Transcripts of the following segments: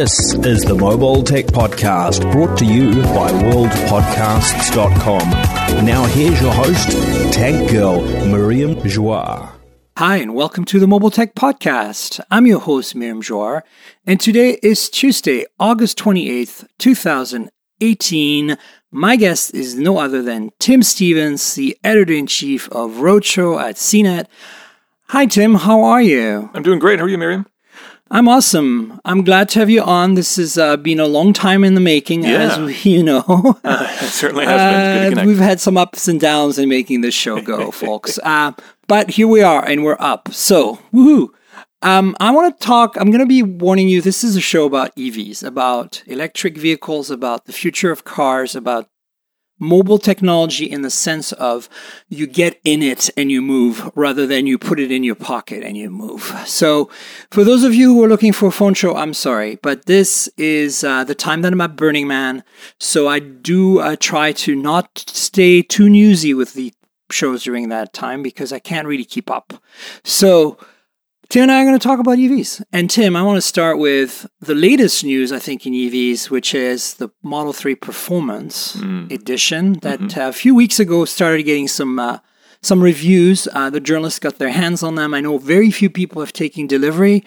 This is the Mobile Tech Podcast brought to you by worldpodcasts.com. Now here's your host, Tech Girl Miriam Joire. Hi, and welcome to the Mobile Tech Podcast. I'm your host, Miriam Joire, and today is Tuesday, August 28th, 2018. My guest is no other than Tim Stevens, the editor in chief of Roadshow at CNET. Hi, Tim. How are you? I'm doing great. How are you, Miriam? I'm awesome. I'm glad to have you on. This has uh, been a long time in the making, Yeah. as we, you know. Uh, it certainly has been. Good Uh, we've had some ups and downs in making this show go, folks. Uh, but here we are, and we're up. So, woohoo! Um, I want to talk. I'm going to be warning you. This is a show about EVs, about electric vehicles, about the future of cars, about mobile technology in the sense of you get in it and you move rather than you put it in your pocket and you move. So, for those of you who are looking for a phone show, I'm sorry, but this is uh, the time that I'm at Burning Man. So, I do uh, try to not stay too newsy with the shows during that time because I can't really keep up. So, Tim and I are going to talk about EVs. And Tim, I want to start with the latest news, I think, in EVs, which is the Model 3 Performance Edition that uh, a few weeks ago started getting some. Uh, some reviews. Uh, the journalists got their hands on them. I know very few people have taken delivery.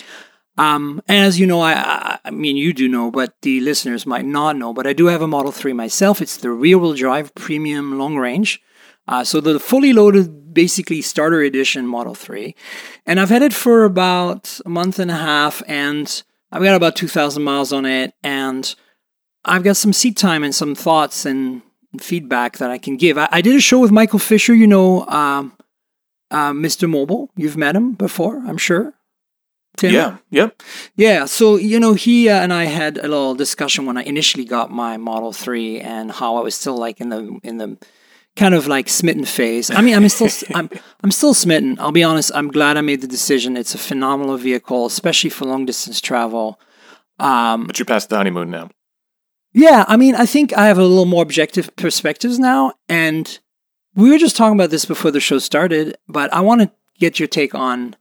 Um, and as you know, I, I, I mean, you do know, but the listeners might not know. But I do have a Model 3 myself. It's the rear wheel drive premium long range. Uh, so the fully loaded, basically starter edition Model 3. And I've had it for about a month and a half, and I've got about 2,000 miles on it. And I've got some seat time and some thoughts and feedback that I can give. I, I did a show with Michael Fisher, you know, um, uh, Mr. Mobile. You've met him before, I'm sure. Tim? yeah, yep. Yeah, so you know, he uh, and I had a little discussion when I initially got my Model Three, and how I was still like in the in the kind of like smitten phase. I mean, I'm still I'm I'm still smitten. I'll be honest. I'm glad I made the decision. It's a phenomenal vehicle, especially for long distance travel. Um, But you're past the honeymoon now. yeah, I mean, I think I have a little more objective perspectives now, and we were just talking about this before the show started. But I want to get your take on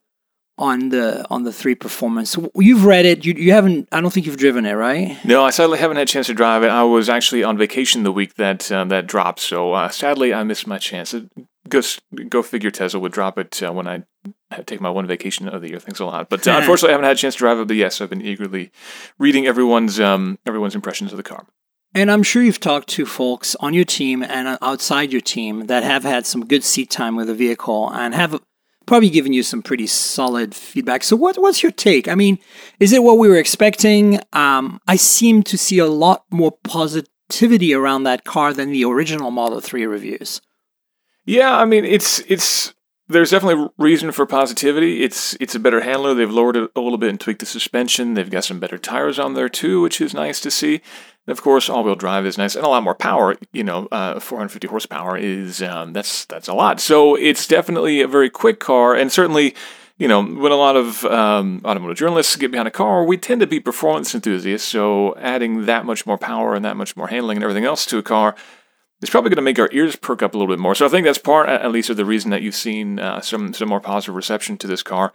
on the on the three performance. You've read it. You you haven't. I don't think you've driven it, right? No, I sadly haven't had a chance to drive it. I was actually on vacation the week that uh, that dropped, so uh, sadly I missed my chance. It, go, go figure Tesla would drop it uh, when I take my one vacation of the year. Thanks a lot. But uh, unfortunately, I haven't had a chance to drive it. But yes, I've been eagerly reading everyone's um, everyone's impressions of the car. And I'm sure you've talked to folks on your team and outside your team that have had some good seat time with the vehicle and have probably given you some pretty solid feedback. So, what, what's your take? I mean, is it what we were expecting? Um, I seem to see a lot more positivity around that car than the original Model 3 reviews. Yeah, I mean it's it's there's definitely reason for positivity. It's it's a better handler. They've lowered it a little bit and tweaked the suspension. They've got some better tires on there too, which is nice to see. And of course, all-wheel drive is nice and a lot more power. You know, uh, 450 horsepower is um, that's that's a lot. So it's definitely a very quick car, and certainly. You know, when a lot of um, automotive journalists get behind a car, we tend to be performance enthusiasts. So, adding that much more power and that much more handling and everything else to a car it's probably going to make our ears perk up a little bit more. So I think that's part, at least, of the reason that you've seen uh, some some more positive reception to this car.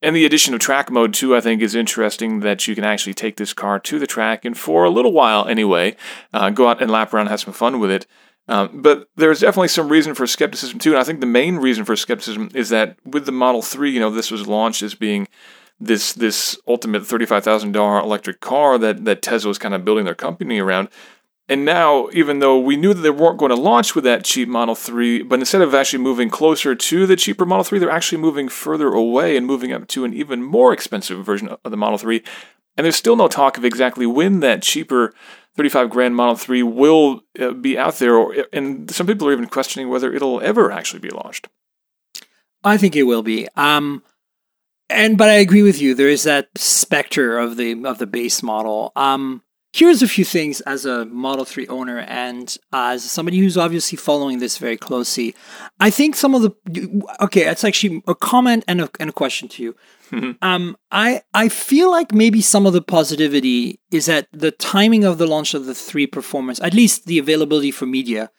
And the addition of track mode too, I think, is interesting. That you can actually take this car to the track and for a little while anyway, uh, go out and lap around, have some fun with it. Um, but there's definitely some reason for skepticism too, and I think the main reason for skepticism is that with the Model Three, you know, this was launched as being this this ultimate thirty five thousand dollar electric car that that Tesla was kind of building their company around. And now, even though we knew that they weren't going to launch with that cheap Model 3, but instead of actually moving closer to the cheaper Model 3, they're actually moving further away and moving up to an even more expensive version of the Model 3. And there's still no talk of exactly when that cheaper 35 grand Model 3 will uh, be out there. And some people are even questioning whether it'll ever actually be launched. I think it will be. Um, and but I agree with you. There is that specter of the of the base model. Um, here's a few things as a Model 3 owner and as somebody who's obviously following this very closely. I think some of the okay, it's actually a comment and a, and a question to you. Um, I I feel like maybe some of the positivity is that the timing of the launch of the three performance, at least the availability for media,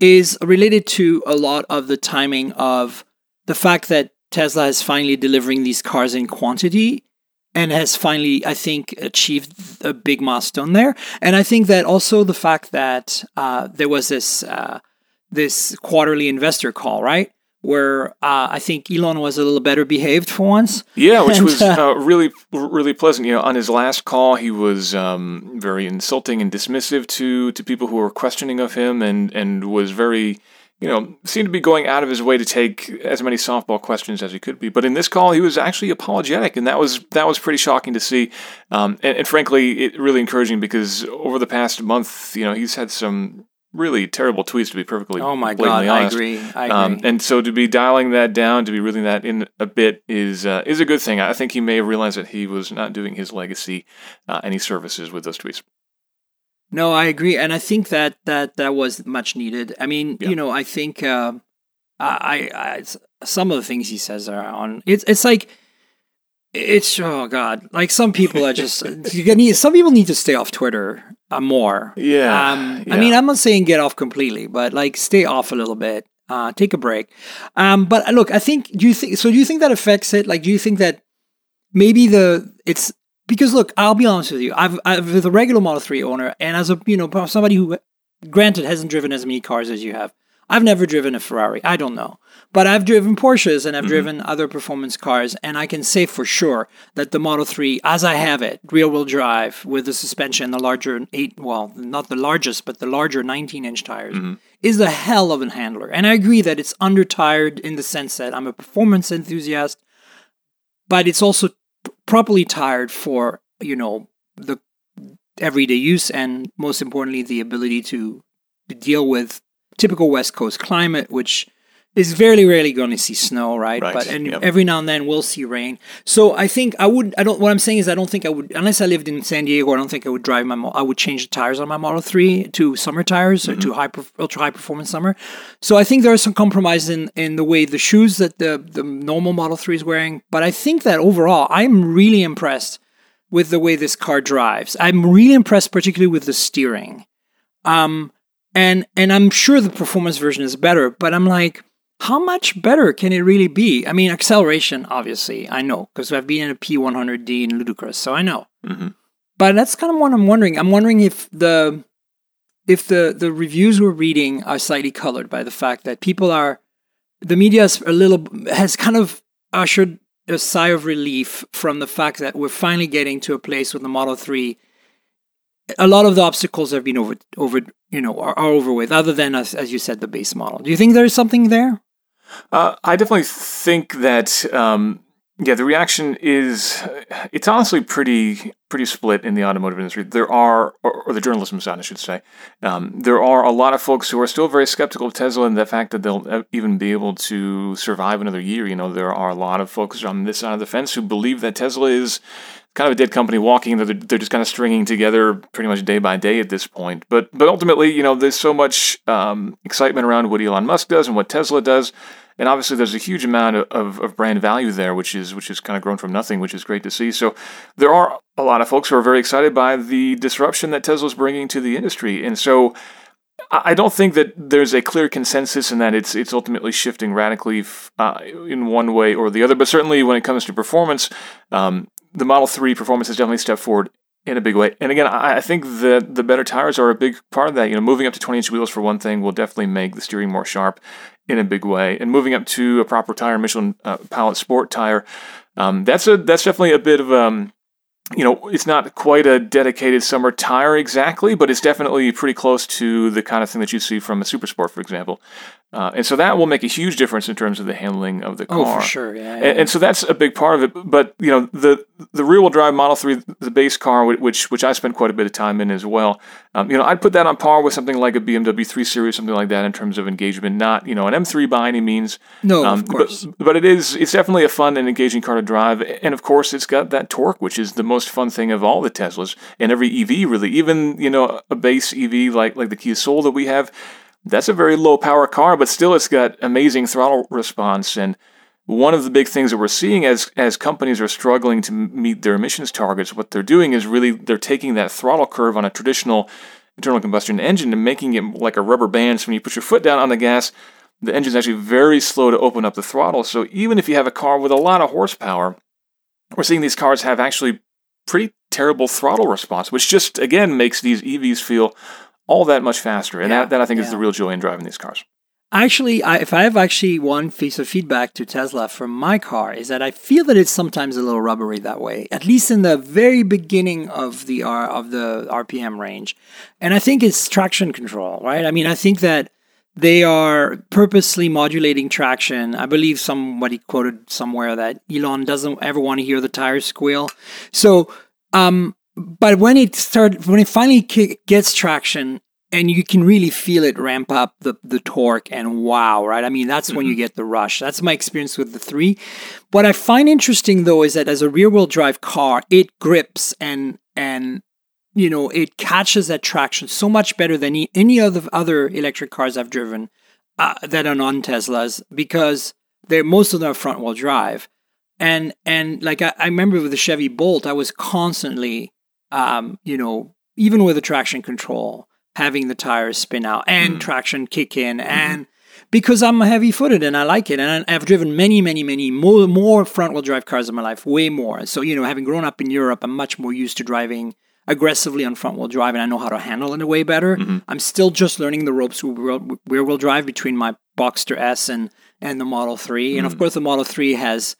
is related to a lot of the timing of the fact that Tesla is finally delivering these cars in quantity and has finally, I think, achieved a big milestone there. And I think that also the fact that uh, there was this uh, this quarterly investor call, right? Where uh, I think Elon was a little better behaved for once. Yeah, which And, was uh, uh, really, really pleasant. You know, on his last call, he was um, very insulting and dismissive to to people who were questioning of him, and and was very, you know, seemed to be going out of his way to take as many softball questions as he could be. But in this call, he was actually apologetic, and that was that was pretty shocking to see, um, and, and frankly, it really encouraging because over the past month, you know, he's had some really terrible tweets to be perfectly Oh my god, blatantly I honest. agree. I agree. Um, and so to be dialing that down, to be reeling that in a bit is uh, is a good thing. I think he may have realized that he was not doing his legacy uh, any services with those tweets. No, I agree, and I think that that that was much needed. I mean, Yeah. you know, I think uh, I, I, I some of the things he says are on. It's it's like it's oh god, like some people are just you need some people need to stay off Twitter uh, more. Yeah, Um, yeah. I mean, I'm not saying get off completely, but like stay off a little bit. Uh, take a break. Um, but look, I think. Do you think so? Do you think that affects it? Like, do you think that maybe the it's because look, I'll be honest with you. I've, I've with a regular Model Three owner, and as a you know somebody who, granted, hasn't driven as many cars as you have. I've never driven a Ferrari. I don't know. But I've driven Porsches and I've mm-hmm. driven other performance cars, and I can say for sure that the Model 3, as I have it, rear wheel drive with the suspension, and the larger 8, well, not the largest, but the larger 19 inch tires, mm-hmm. is a hell of a handler. And I agree that it's undertired in the sense that I'm a performance enthusiast, but it's also properly tired for, you know, the everyday use and most importantly, the ability to, deal with typical West Coast climate, which is very rarely going to see snow, right? Right, But and yep. every now and then we'll see rain. So I think I would. I don't. What I'm saying is I don't think I would unless I lived in San Diego. I don't think I would drive my. I would change the tires on my Model Three to summer tires or Mm-hmm. to high ultra high performance summer. So I think there are some compromises in in the way the shoes that the the normal Model Three is wearing. But I think that overall, I'm really impressed with the way this car drives. I'm really impressed, particularly with the steering. Um, and and I'm sure the performance version is better, but I'm like, how much better can it really be? I mean, acceleration, obviously, I know because I've been in a P100D in Ludicrous, so I know. Mhm. But that's kind of what I'm wondering. I'm wondering if the if the the reviews we're reading are slightly colored by the fact that people are the media is a little has kind of ushered a sigh of relief from the fact that we're finally getting to a place with the Model 3 a lot of the obstacles have been over over you know are, are over with other than as, as you said the base model do you think there's something there Uh, I definitely think that um, yeah, the reaction is it's honestly pretty pretty split in the automotive industry. There are, or, or the journalism side, I should say, um, there are a lot of folks who are still very skeptical of Tesla and the fact that they'll uh, even be able to survive another year. You know, there are a lot of folks on this side of the fence who believe that Tesla is kind of a dead company walking. They're, they're just kind of stringing together pretty much day by day at this point. But but ultimately, you know, there's so much um, excitement around what Elon Musk does and what Tesla does. And obviously, there's a huge amount of, of, of brand value there, which is which is kind of grown from nothing, which is great to see. So there are a lot of folks who are very excited by the disruption that Tesla's bringing to the industry, and so I don't think that there's a clear consensus in that it's it's ultimately shifting radically uh, in one way or the other. But certainly, when it comes to performance, um, the Model Three performance has definitely stepped forward in a big way. And again, I, I think that the better tires are a big part of that. You know, moving up to 20 inch wheels for one thing will definitely make the steering more sharp in a big way, and moving up to a proper tire, Michelin uh, Pilot Sport tire, um, that's a that's definitely a bit of um, you know, it's not quite a dedicated summer tire exactly, but it's definitely pretty close to the kind of thing that you see from a Super Sport, for example. Uh, and so that will make a huge difference in terms of the handling of the car. oh for sure yeah, yeah. And, and so that's a big part of it. But you know, the the rear wheel drive Model Three, the base car, which which I spent quite a bit of time in as well. Um, you know, I'd put that on par with something like a BMW 3 Series, something like that in terms of engagement. Not you know an M3 by any means. no Um, of course But, but it is it's definitely a fun and engaging car to drive, and of course it's got that torque, which is the most fun thing of all the Teslas and every EV really. Even you know a base EV like like the Kia Soul that we have, that's a very low power car, but still it's got amazing throttle response and. One of the big things that we're seeing as as companies are struggling to meet their emissions targets, what they're doing is really they're taking that throttle curve on a traditional internal combustion engine and making it like a rubber band. So when you put your foot down on the gas, the engine's actually very slow to open up the throttle. So even if you have a car with a lot of horsepower, we're seeing these cars have actually pretty terrible throttle response, which just again makes these EVs feel all that much faster. And Yeah, that, that I think is the real joy in driving these cars. Actually, I, if I have actually one piece of feedback to Tesla from my car is that I feel that it's sometimes a little rubbery that way, at least in the very beginning of the R, of the RPM range, and I think it's traction control, right? I mean, I think that they are purposely modulating traction. I believe somebody quoted somewhere that Elon doesn't ever want to hear the tires squeal, so. Um, but when it start when it finally gets traction and you can really feel it ramp up the, the torque and wow right? I mean that's when you get the rush. That's my experience with the three. What i find interesting though is that as a rear wheel drive car it grips and and you know it catches that traction so much better than any, any of the other electric cars i've driven uh, that are non teslas because they're most of them are front wheel drive. And and like I, I remember with the Chevy Bolt, I was constantly, um, you know, even with the traction control, having the tires spin out and mm. traction kick in, mm-hmm. and because I'm heavy footed and I like it, and I've driven many, many, many more more front wheel drive cars in my life, way more. So you know, having grown up in Europe, I'm much more used to driving aggressively on front wheel drive, and I know how to handle it way better. Mm-hmm. I'm still just learning the ropes with rear wheel drive between my Boxster S and and the Model Three, and of mm. course the Model Three has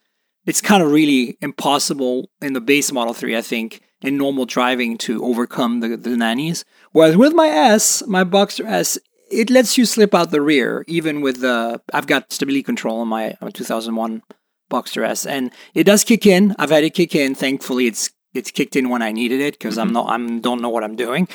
it's kind of really impossible in the base Model 3, I think, in normal driving to overcome the, the nannies. Whereas with my S, my Boxster S, it lets you slip out the rear, even with the. I've got stability control on my uh, 2001 Boxster S, and it does kick in. I've had it kick in. Thankfully, it's it's kicked in when I needed it because I'm not I'm don't know what I'm doing.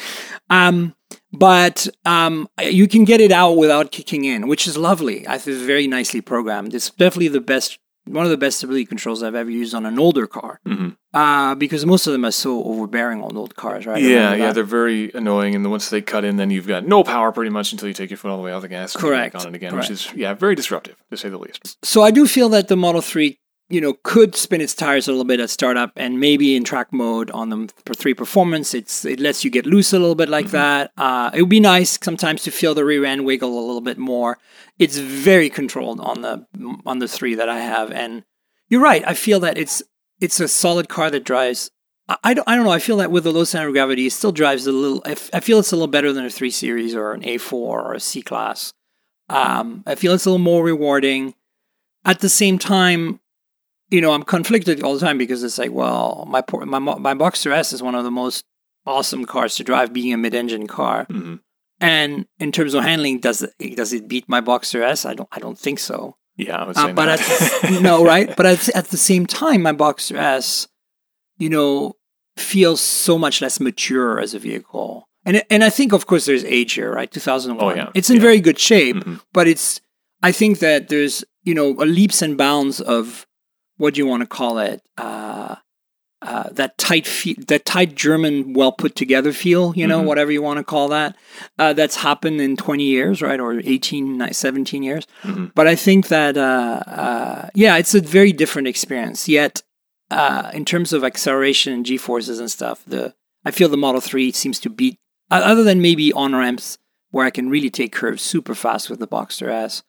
Um, but um, you can get it out without kicking in, which is lovely. I think it's very nicely programmed. It's definitely the best, one of the best stability controls I've ever used on an older car. Mhm. Uh, because most of them are so overbearing on old cars, right? Yeah, yeah, they're very annoying. And then once they cut in, then you've got no power pretty much until you take your foot all the way out of the gas. and back Correct, on it again, correct. which is yeah, very disruptive to say the least. so I do feel that the Model 3, you know, could spin its tires a little bit at startup and maybe in track mode on the 3 performance, it's it lets you get loose a little bit like that. Uh, it would be nice sometimes to feel the rear end wiggle a little bit more. It's very controlled on the on the 3 that I have and you're right. I feel that it's it's a solid car that drives I, I don't, I don't know. I feel that with the low center of gravity, it still drives a little. I, f- I feel it's a little better than a 3 Series or an A4 or a C Class. Um, I feel it's a little more rewarding. At the same time, you know, I'm conflicted all the time because it's like, well, my my my Boxster S is one of the most awesome cars to drive, being a mid-engine car. Mhm. And in terms of handling, does it does it beat my Boxster S? I don't I don't think so. Yeah, Uh, but at, no, right? But at, at the same time, my Boxster S, you know, feels so much less mature as a vehicle. And and I think, of course, there's age here, right? 2001. Oh, yeah. It's in Yeah. very good shape, Mhm. but it's. I think that there's you know a leaps and bounds of what do you want to call it? Uh, uh, that tight, fe- that tight German, well put together feel, you know, Mhm. whatever you want to call that. Uh, that's happened in 20 years, right, or 18, ni- 17 years. Mhm. But I think that, uh, uh, yeah, it's a very different experience. Yet, uh, in terms of acceleration and G forces and stuff, the I feel the Model Three seems to beat, other than maybe on ramps where I can really take curves super fast with the Boxster S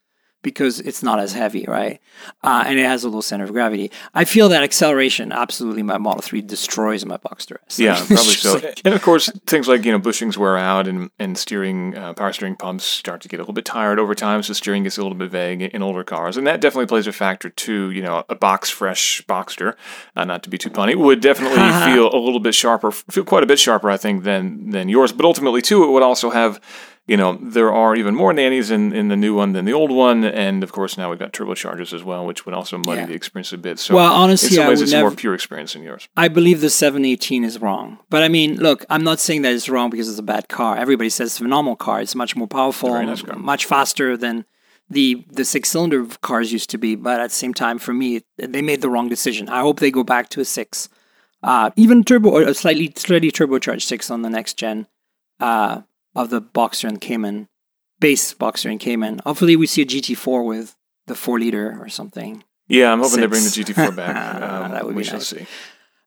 because it's not as heavy, right? Uh, and it has a low center of gravity. I feel that acceleration, absolutely, my Model 3 destroys my Boxster S. Yeah, probably so. like- and of course, things like you know bushings wear out, and and steering uh, power steering pumps start to get a little bit tired over time. So steering gets a little bit vague in older cars, and that definitely plays a factor too. You know, a box fresh Boxster, uh, not to be too punny, would definitely feel a little bit sharper, feel quite a bit sharper, I think, than than yours. But ultimately, too, it would also have. You know, there are even more nannies in, in the new one than the old one, and of course now we've got turbochargers as well, which would also muddy Yeah. the experience a bit. So, Well, in honestly, some I ways, it's never. more pure experience than yours. I believe the 718 is wrong. But I mean, look, I'm not saying that it's wrong because it's a bad car. Everybody says it's a phenomenal car. It's much more powerful, nice much faster than the the six cylinder cars used to be. But at the same time, for me, they made the wrong decision. I hope they go back to a six, uh, even turbo or a slightly slightly turbocharged six on the next gen uh, of the Boxster and Cayman base Boxster and Cayman. Hopefully, we see a GT4 with the four liter or something. Yeah, I'm hoping they bring the GT4 back. Um, That would we be shall nice. see.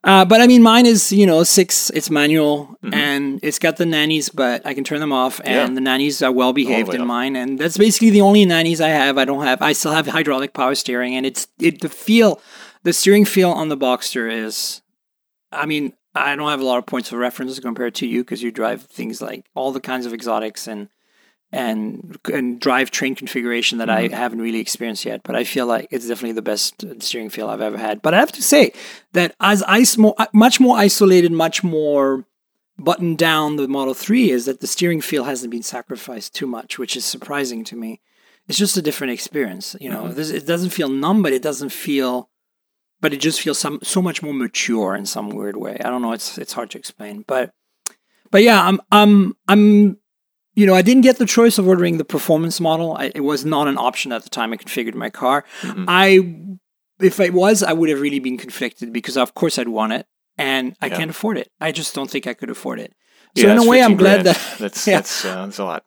Uh, but I mean, mine is you know six. It's manual Mhm. and it's got the nannies, but I can turn them off, and Yeah. the nannies are well behaved in off. mine, and that's basically the only nannies I have. I don't have. I still have hydraulic power steering, and it's it the feel. the steering feel on the Boxster is, I mean, I don't have a lot of points of reference compared to you because you drive things like all the kinds of exotics and and and drive train configuration that Mm-hmm. I haven't really experienced yet. But I feel like it's definitely the best uh, steering feel I've ever had. But I have to say that as ice more, uh, much more isolated, much more buttoned down the Model 3 is that the steering feel hasn't been sacrificed too much, which is surprising to me. It's just a different experience. You know, mm-hmm. this, it doesn't feel numb, but it doesn't feel, but it just feels some, so much more mature in some weird way. I don't know. It's, it's hard to explain, but, but yeah, I'm, I'm, I'm, you know, I didn't get the choice of ordering the performance model. I, it was not an option at the time I configured my car. I, if it was, I would have really been conflicted because of course I'd want it and I Yeah. can't afford it. I just don't think I could afford it. So Yeah, in a way, I'm glad grand. that that's yeah. that's uh, that's a lot.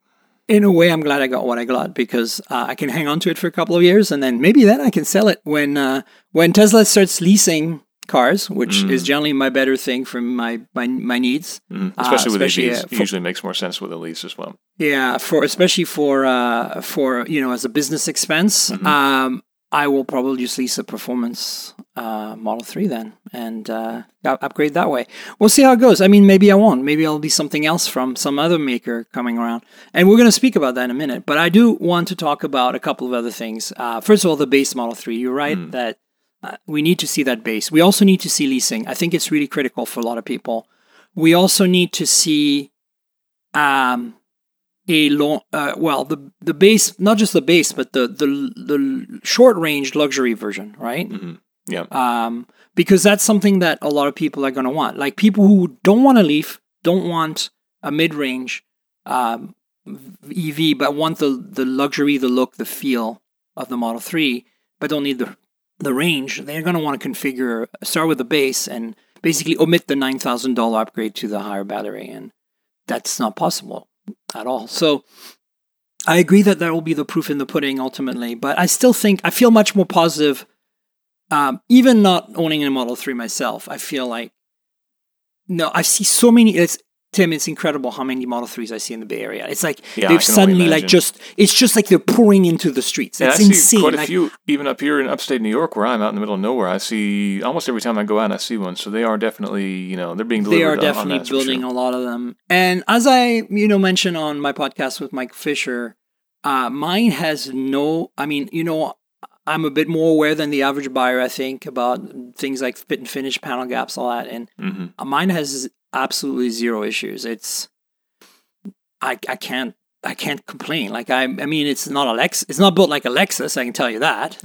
In a way, I'm glad I got what I got because uh, I can hang on to it for a couple of years, and then maybe then I can sell it when uh, when Tesla starts leasing cars, which is generally my better thing for my my, my needs. Mm. Uh, Especially with especially, EVs, uh, for- usually makes more sense with a lease as well. Yeah, for especially for uh, for you know as a business expense, Mm-hmm. um, I will probably just lease a performance uh, Model Three then and uh, upgrade that way. We'll see how it goes. I mean, maybe I won't. Maybe I'll be something else from some other maker coming around, and we're going to speak about that in a minute. But I do want to talk about a couple of other things. Uh, first of all, the base Model Three. You're right Mm. that uh, we need to see that base. We also need to see leasing. I think it's really critical for a lot of people. We also need to see um, a long, uh, well, the the base, not just the base, but the the the short range luxury version, right? hmm Yeah. Um, because that's something that a lot of people are going to want. Like people who don't want a Leaf, don't want a mid range um, EV, but want the the luxury, the look, the feel of the Model Three, but don't need the the range. They're going to want to configure start with the base and basically omit the nine thousand dollar upgrade to the higher battery, and that's not possible at all. So. I agree that that will be the proof in the pudding ultimately, but I still think I feel much more positive um, even not owning a Model 3 myself, I feel like no, I see so many. It's Tim. It's incredible how many Model 3s I see in the Bay Area. It's like Yeah, they've suddenly like just. It's just like they're pouring into the streets. And It's I see insane. quite a Like, few, even up here in upstate New York, where I'm out in the middle of nowhere. I see almost every time I go out, I see one. So they are definitely, you know, they're being delivered. they are definitely that building sure. a lot of them. And as I, you know, mentioned on my podcast with Mike Fisher, uh, mine has no. I mean, you know, I'm a bit more aware than the average buyer. I think about things like fit and finish, panel gaps, all that, and Mhm. mine has absolutely zero issues. It's I I can't I can't complain. Like I I mean it's not a Lex it's not built like a Lexus, I can tell you that.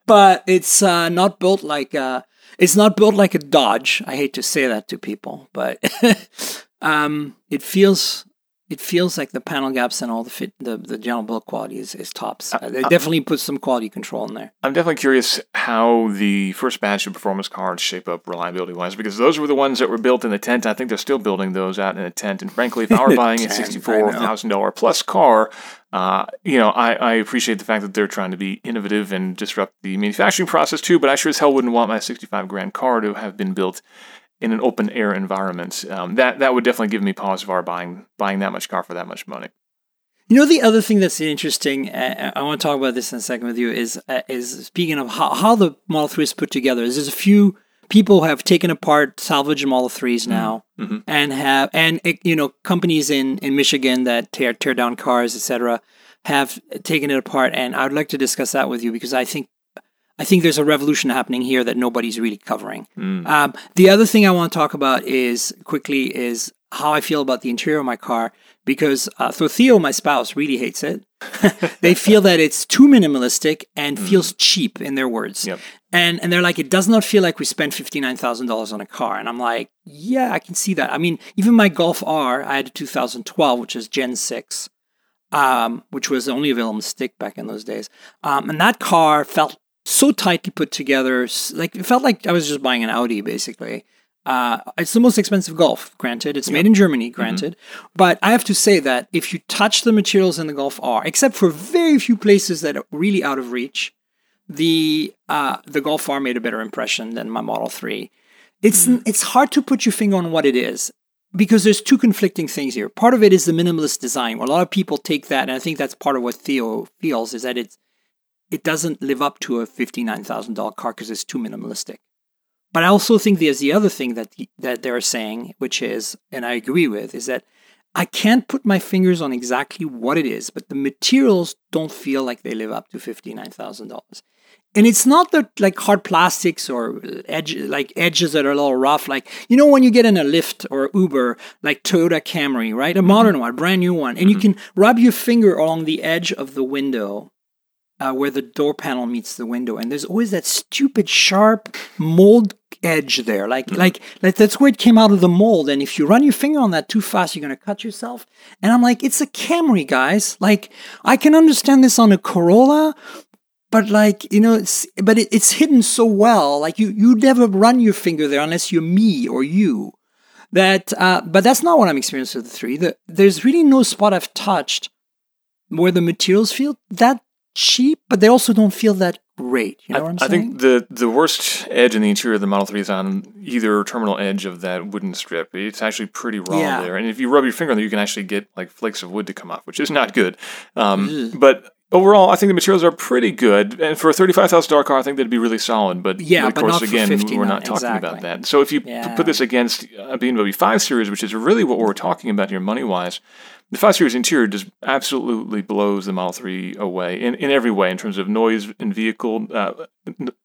but it's uh, not built like a it's not built like a Dodge. I hate to say that to people, but um it feels it feels like the panel gaps and all the fit the, the general build quality is, is tops. Uh, they definitely put some quality control in there. I'm definitely curious how the first batch of performance cards shape up reliability wise because those were the ones that were built in the tent. I think they're still building those out in a tent. And frankly, if I were buying a tent, I know. sixty-four thousand dollar plus car, uh, you know, I, I appreciate the fact that they're trying to be innovative and disrupt the manufacturing process too. But I sure as hell wouldn't want my sixty-five grand car to have been built in an open air environment. Um, that that would definitely give me pause for buying buying that much car for that much money. You know, the other thing that's interesting, uh, I want to talk about this in a second with you, is uh, is speaking of how, how the Model 3 is put together, is there's a few people have taken apart salvage Model 3s now Mhm. and have, and, uh, you know, companies in, in Michigan that tear, tear down cars, etc., have taken it apart. And I would like to discuss that with you because I think I think there's a revolution happening here that nobody's really covering. Mm. Um, the other thing I want to talk about is quickly is how I feel about the interior of my car because uh, so Theo, my spouse, really hates it. they feel that it's too minimalistic and feels cheap in their words. Yep. And and they're like, it does not feel like we spent fifty nine thousand dollars on a car. And I'm like, yeah, I can see that. I mean, even my Golf R, I had a 2012, which is Gen six, um, which was only available stick back in those days. Um, and that car felt so tightly put together, like it felt like I was just buying an Audi, basically. Uh, it's the most expensive Golf, granted. It's made in Germany, granted. But I have to say that if you touch the materials in the Golf R, except for very few places that are really out of reach, the uh, the Golf R made a better impression than my Model Three. It's it's hard to put your finger on what it is because there's two conflicting things here. Part of it is the minimalist design. Where a lot of people take that, and I think that's part of what Theo feels is that it's it doesn't live up to a $59,000 car because it's too minimalistic. But I also think there's the other thing that that they're saying, which is, and I agree with, is that I can't put my fingers on exactly what it is, but the materials don't feel like they live up to $59,000 and it's not that like hard plastics or edge like edges that are a little rough like you know when you get in a Lyft or uber like toyota camry right a mm-hmm. modern one a brand new one and mm-hmm. you can rub your finger along the edge of the window uh, where the door panel meets the window and there's always that stupid sharp mold edge there. Like mm-hmm. like like that's where it came out of the mold and if you run your finger on that too fast you're going to cut yourself. And i'm like it's a camry guys. Like i can understand this on a corolla but like you know it's but it, it's hidden so well like you you never run your finger there unless you're me or you. That uh, but that's not what i'm experiencing with the three. The, there's really no spot i've touched where the materials feel that cheap but they also don't feel that great you know I, what i'm I saying I think the the worst edge in the interior of the model 3 is on either terminal edge of that wooden strip it's actually pretty raw yeah. there and if you rub your finger on there you can actually get like flakes of wood to come off which is not good um, but overall, I think the materials are pretty good, and for a thirty-five thousand dollar car, I think that'd be really solid. But yeah, of but course, again, we're not talking exactly. about that. So if you yeah. put this against a BMW Five Series, which is really what we're talking about here, money-wise, the 5 Series interior just absolutely blows the Model 3 away in, in every way in terms of noise in vehicle, uh,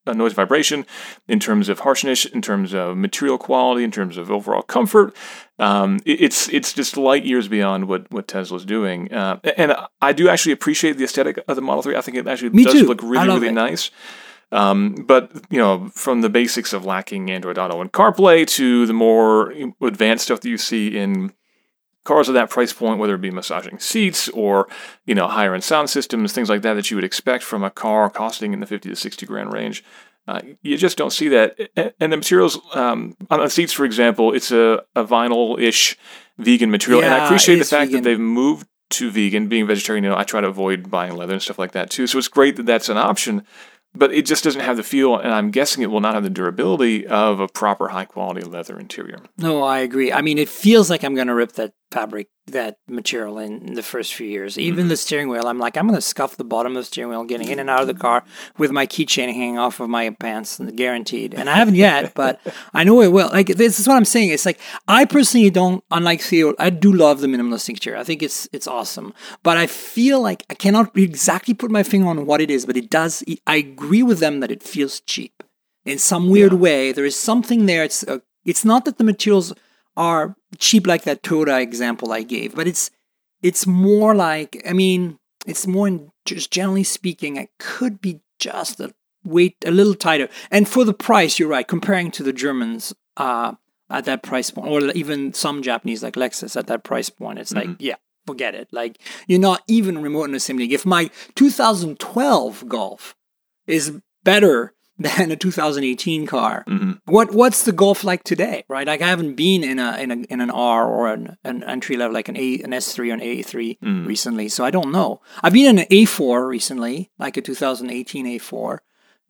uh, noise vibration, in terms of harshness, in terms of material quality, in terms of overall comfort. Um, it, it's it's just light years beyond what, what Tesla's doing. Uh, and I do actually appreciate the aesthetic of the Model 3. I think it actually Me does too. look really, really it. nice. Um, but you know, from the basics of lacking Android Auto and CarPlay to the more advanced stuff that you see in cars of that price point, whether it be massaging seats or you know higher end sound systems, things like that that you would expect from a car costing in the fifty to sixty grand range. Uh, you just don't see that. And the materials um, on the seats, for example, it's a, a vinyl-ish vegan material, yeah, and I appreciate the fact vegan. that they've moved to vegan. Being vegetarian, you know, I try to avoid buying leather and stuff like that too. So it's great that that's an option but it just doesn't have the feel, and I'm guessing it will not have the durability of a proper high quality leather interior. No, I agree. I mean, it feels like I'm going to rip that fabric that material in the first few years. Even mm-hmm. the steering wheel, I'm like, I'm going to scuff the bottom of the steering wheel getting in and out of the car with my keychain hanging off of my pants, guaranteed. And I haven't yet, but I know it will. Like this is what I'm saying. It's like I personally don't, unlike Theo, I do love the minimalistic interior. I think it's it's awesome, but I feel like I cannot exactly put my finger on what it is, but it does. I agree with them that it feels cheap in some weird yeah. way. There is something there. It's uh, it's not that the materials are cheap like that Toyota example I gave, but it's it's more like I mean it's more in, just generally speaking, it could be just a weight a little tighter. And for the price, you're right. Comparing to the Germans uh, at that price point, or even some Japanese like Lexus at that price point, it's mm-hmm. like yeah, forget it. Like you're not even remote in the same league. If my 2012 Golf is better than a 2018 car. Mm-hmm. What what's the Golf like today, right? Like I haven't been in a in a in an R or an, an entry level like an A an S3 or an A3 mm. recently, so I don't know. I've been in an A4 recently, like a 2018 A4,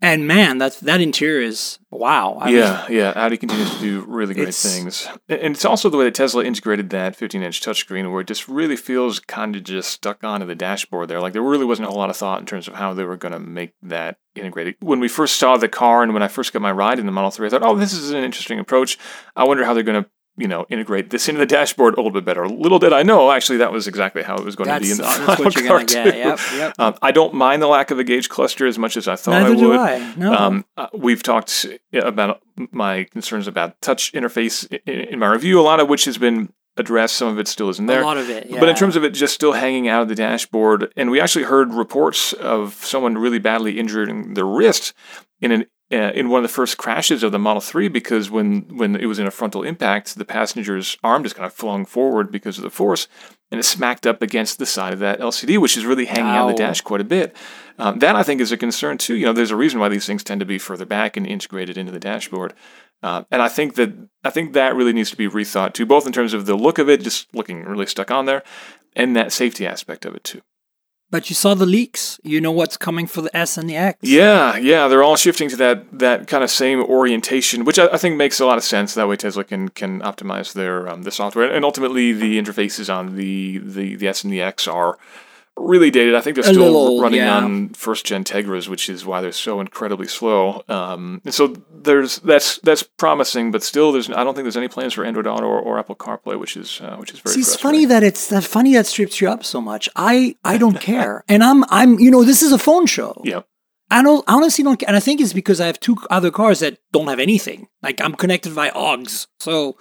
and man, that's that interior is wow. I yeah, mean, yeah. Audi continues to do really great things, and it's also the way that Tesla integrated that 15-inch touchscreen, where it just really feels kind of just stuck onto the dashboard there. Like there really wasn't a whole lot of thought in terms of how they were going to make that integrated. When we first saw the car, and when I first got my ride in the Model 3, I thought, oh, this is an interesting approach. I wonder how they're going to you know, integrate this into the dashboard a little bit better. Little did I know, actually, that was exactly how it was going that's, to be in the final car too. Yep, yep. Um, I don't mind the lack of a gauge cluster as much as I thought Neither I would. Do I. No. Um, uh, we've talked about my concerns about touch interface in, in, my review, a lot of which has been addressed. Some of it still isn't there. A lot of it, yeah. But in terms of it just still hanging out of the dashboard, and we actually heard reports of someone really badly injuring their wrist in an in one of the first crashes of the Model 3 because when, when it was in a frontal impact, the passenger's arm just kind of flung forward because of the force and it smacked up against the side of that LCD, which is really hanging Ow. out the dash quite a bit. Um, that I think is a concern too. You know, there's a reason why these things tend to be further back and integrated into the dashboard. Uh, and I think that I think that really needs to be rethought too, both in terms of the look of it, just looking really stuck on there, and that safety aspect of it too. But you saw the leaks. You know what's coming for the S and the X. Yeah, yeah, they're all shifting to that that kind of same orientation, which I, I think makes a lot of sense. That way, Tesla can can optimize their um, the software, and ultimately the interfaces on the the the S and the X are really dated. I think they're A still little running yeah. on first gen Tegras, which is why they're so incredibly slow. Um, and so there's that's that's promising, but still, there's I don't think there's any plans for Android Auto or, or Apple CarPlay, which is uh, which is very. See, it's funny that it's that funny that strips you up so much. I I don't care, and I'm I'm you know this is a phone show. Yeah. I don't I honestly don't, and I think it's because I have two other cars that don't have anything. Like I'm connected via AUX, so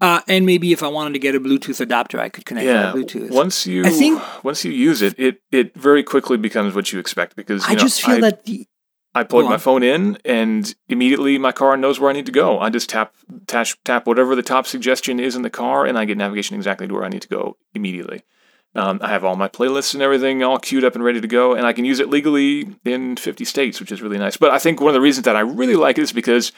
uh, and maybe if I wanted to get a Bluetooth adapter, I could connect Yeah, Bluetooth. once you I think- once you use it, it it very quickly becomes what you expect because you I know, just feel I, that the I plug my phone in and immediately my car knows where I need to go. I just tap tap tap whatever the top suggestion is in the car, and I get navigation exactly to where I need to go immediately. Um, I have all my playlists and everything all queued up and ready to go, and I can use it legally in 50 states, which is really nice. But I think one of the reasons that I really like it is because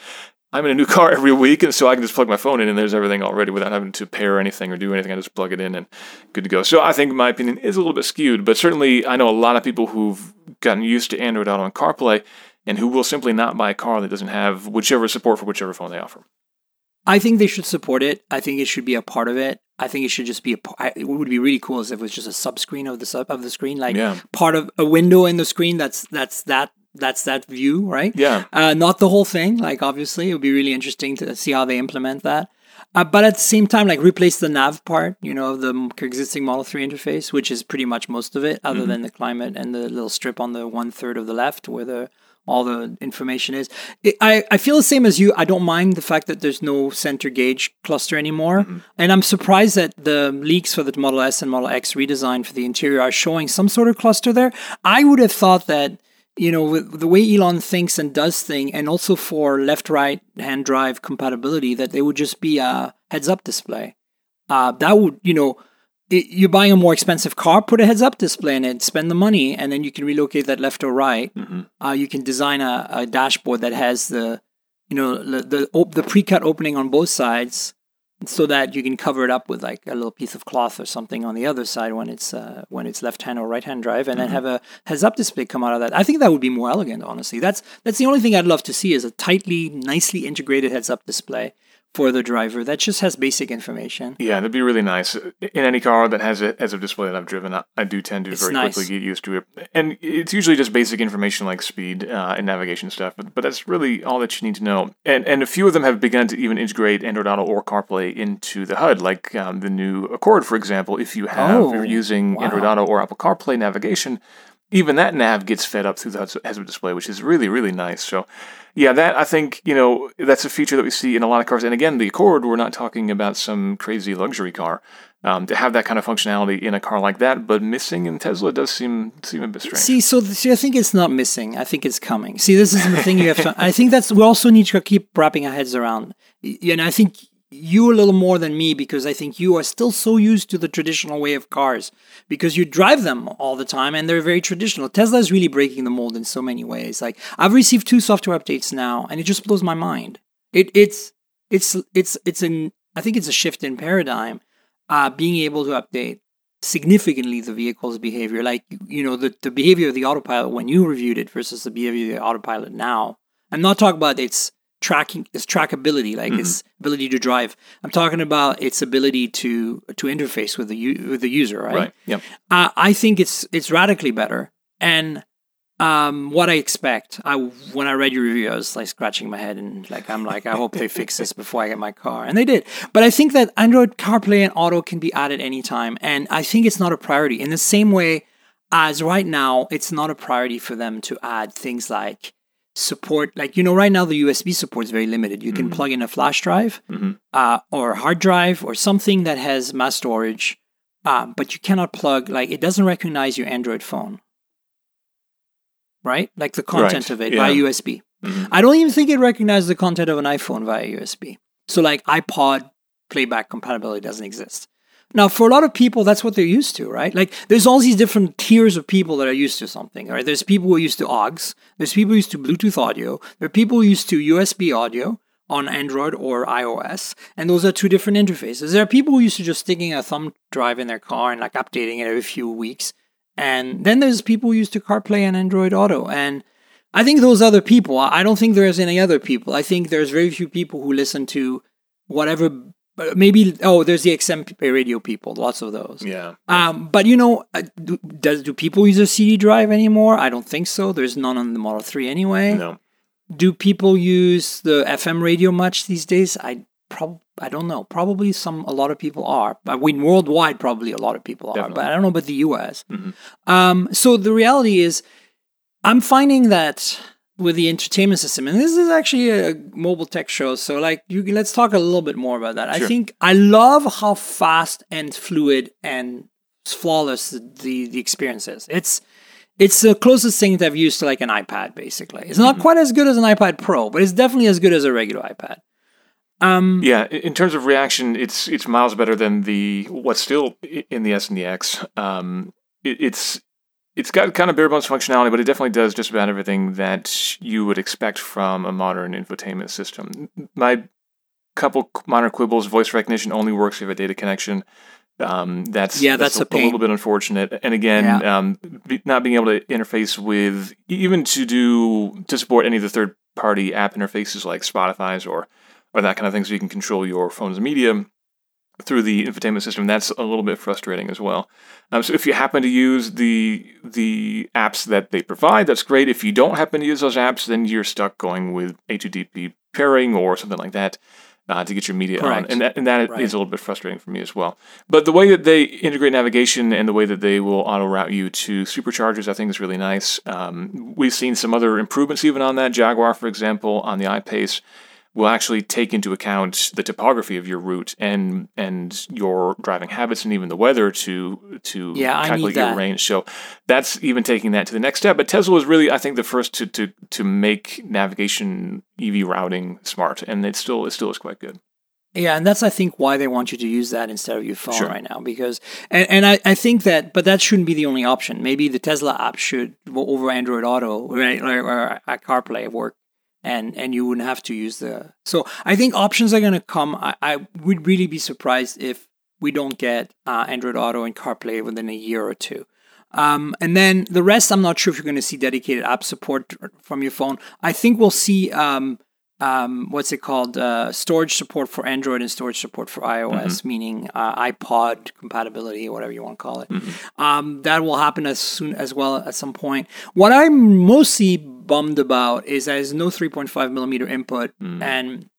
I'm in a new car every week, and so I can just plug my phone in, and there's everything already without having to pair anything or do anything. I just plug it in, and good to go. So I think my opinion is a little bit skewed, but certainly I know a lot of people who've gotten used to Android Auto and CarPlay, and who will simply not buy a car that doesn't have whichever support for whichever phone they offer. I think they should support it. I think it should be a part of it. I think it should just be a. It would be really cool if it was just a sub screen of the sub of the screen, like Yeah. part of a window in the screen. That's that's that that's that view, right? Yeah. Uh, not the whole thing. Like obviously, it would be really interesting to see how they implement that. Uh, but at the same time, like replace the nav part, you know, of the existing Model Three interface, which is pretty much most of it, other than the climate and the little strip on the one third of the left where the all the information is. It, I I feel the same as you. I don't mind the fact that there's no center gauge cluster anymore, and I'm surprised that the leaks for the Model S and Model X redesign for the interior are showing some sort of cluster there. I would have thought that you know, with the way Elon thinks and does thing, and also for left-right hand drive compatibility, that they would just be a heads-up display. Uh, that would, you know, you're buying a more expensive car, put a heads-up display in it, spend the money, and then you can relocate that left or right. Uh, you can design a, a dashboard that has the, you know, the the, op- the pre-cut opening on both sides, so that you can cover it up with like a little piece of cloth or something on the other side when it's uh, when it's left hand or right hand drive, and then have a heads up display come out of that. I think that would be more elegant, honestly. That's that's the only thing I'd love to see is a tightly, nicely integrated heads up display for the driver that just has basic information. Yeah, that'd be really nice. In any car that has a has a display that I've driven, I, I do tend to It's very nice. quickly get used to it. And it's usually just basic information like speed uh, and navigation stuff. But, but that's really all that you need to know. And and a few of them have begun to even integrate Android Auto or CarPlay into the HUD, like um, the new Accord, for example. If you have Oh, you're using wow. Android Auto or Apple CarPlay navigation, even that nav gets fed up through the heads-up display, which is really really nice. So. Yeah, that I think you know that's a feature that we see in a lot of cars. And again, the Accord, we're not talking about some crazy luxury car. Um, to have that kind of functionality in a car like that, but missing in Tesla does seem seem a bit strange. See, so see, I think it's not missing. I think it's coming. See, this is the thing you have to. I think that's we also need to keep wrapping our heads around. And I think you a little more than me because I think you are still so used to the traditional way of cars because you drive them all the time and they're very traditional. Tesla is really breaking the mold in so many ways. Like I've received two software updates now, and it just blows my mind. It it's it's it's it's an I think it's a shift in paradigm. Uh, being able to update significantly the vehicle's behavior. Like, you know, the, the behavior of the autopilot when you reviewed it versus the behavior of the autopilot now. I'm not talking about its tracking, its trackability, like its ability to drive. I'm talking about its ability to to interface with the u- with the user, right? right? Yep. Uh, I think it's it's radically better. And um, what I expect, I when I read your review, I was like scratching my head and like I'm like, I hope they fix this before I get my car, and they did. But I think that Android CarPlay and Auto can be added anytime, and I think it's not a priority. In the same way as right now, it's not a priority for them to add things like support. Like you know, right now the USB support is very limited. You can plug in a flash drive uh, or a hard drive or something that has mass storage, uh, but you cannot plug like it doesn't recognize your Android phone right? Like the content Right, of it yeah. via USB. I don't even think it recognizes the content of an iPhone via USB. So like iPod playback compatibility doesn't exist. Now, for a lot of people, that's what they're used to, right? Like, there's all these different tiers of people that are used to something, right? There's people who are used to AUX. There's people used to Bluetooth audio. There are people used to USB audio on Android or iOS, and those are two different interfaces. There are people who are used to just sticking a thumb drive in their car and like updating it every few weeks. And then there's people who used to CarPlay and Android Auto. And I think those other people, I don't think there's any other people. I think there's very few people who listen to whatever maybe oh, there's the XM radio people, lots of those. Yeah. Um, but you know, uh, do, does do people use a CD drive anymore? I don't think so. There's none on the Model Three anyway. No. Do people use the FM radio much these days? I prob I don't know. Probably some a lot of people are. I mean, worldwide, probably a lot of people are. But I don't know about the U.S. Mhm. Um, so the reality is, I'm finding that with the entertainment system, and this is actually a mobile tech show. So like, you can- let's talk a little bit more about that. I think I love how fast and fluid and flawless the the experience is. It's it's the closest thing that I've used to like an iPad. Basically, it's not quite as good as an iPad Pro, but it's definitely as good as a regular iPad. Um, Yeah, in terms of reaction, it's it's miles better than the what's still in the S and the X. Um, it, it's it's got kind of bare bones functionality, but it definitely does just about everything that you would expect from a modern infotainment system. My couple minor quibbles: voice recognition only works if you have a data connection. Um, that's Yeah, that's a pain. little bit unfortunate. And again, Yeah. um, be, not being able to interface with even to do to support any of the third party app interfaces like Spotify's or or that kind of thing, so you can control your phone's media through the infotainment system. That's a little bit frustrating as well. Um, so if you happen to use the the apps that they provide, that's great. If you don't happen to use those apps, then you're stuck going with A2DP pairing or something like that. Uh, to get your media Correct. on, and that, and that is Right. a little bit frustrating for me as well. But the way that they integrate navigation and the way that they will auto route you to superchargers, I think is really nice. Um, we've seen some other improvements even on that. Jaguar, for example, on the I-Pace, will actually take into account the topography of your route and and your driving habits and even the weather to to Yeah, calculate your range. So that's even taking that to the next step. But Tesla was really, I think, the first to to to make navigation EV routing smart, and it still it still is quite good. Yeah, and that's I think why they want you to use that instead of your phone Sure. right now because and, and I, I think that but that shouldn't be the only option. Maybe the Tesla app should over Android Auto right, or, or CarPlay work and and you wouldn't have to use the so I think options are going to come. I, I would really be surprised if we don't get uh, Android Auto and CarPlay within a year or two. Um, and then the rest, I'm not sure if you're going to see dedicated app support from your phone. I think we'll see um, um, what's it called? Uh, storage support for Android and storage support for iOS, meaning uh, iPod compatibility or whatever you want to call it. Um, that will happen as soon as well at some point. What I'm mostly bummed about is there's no 3.5 millimeter input, and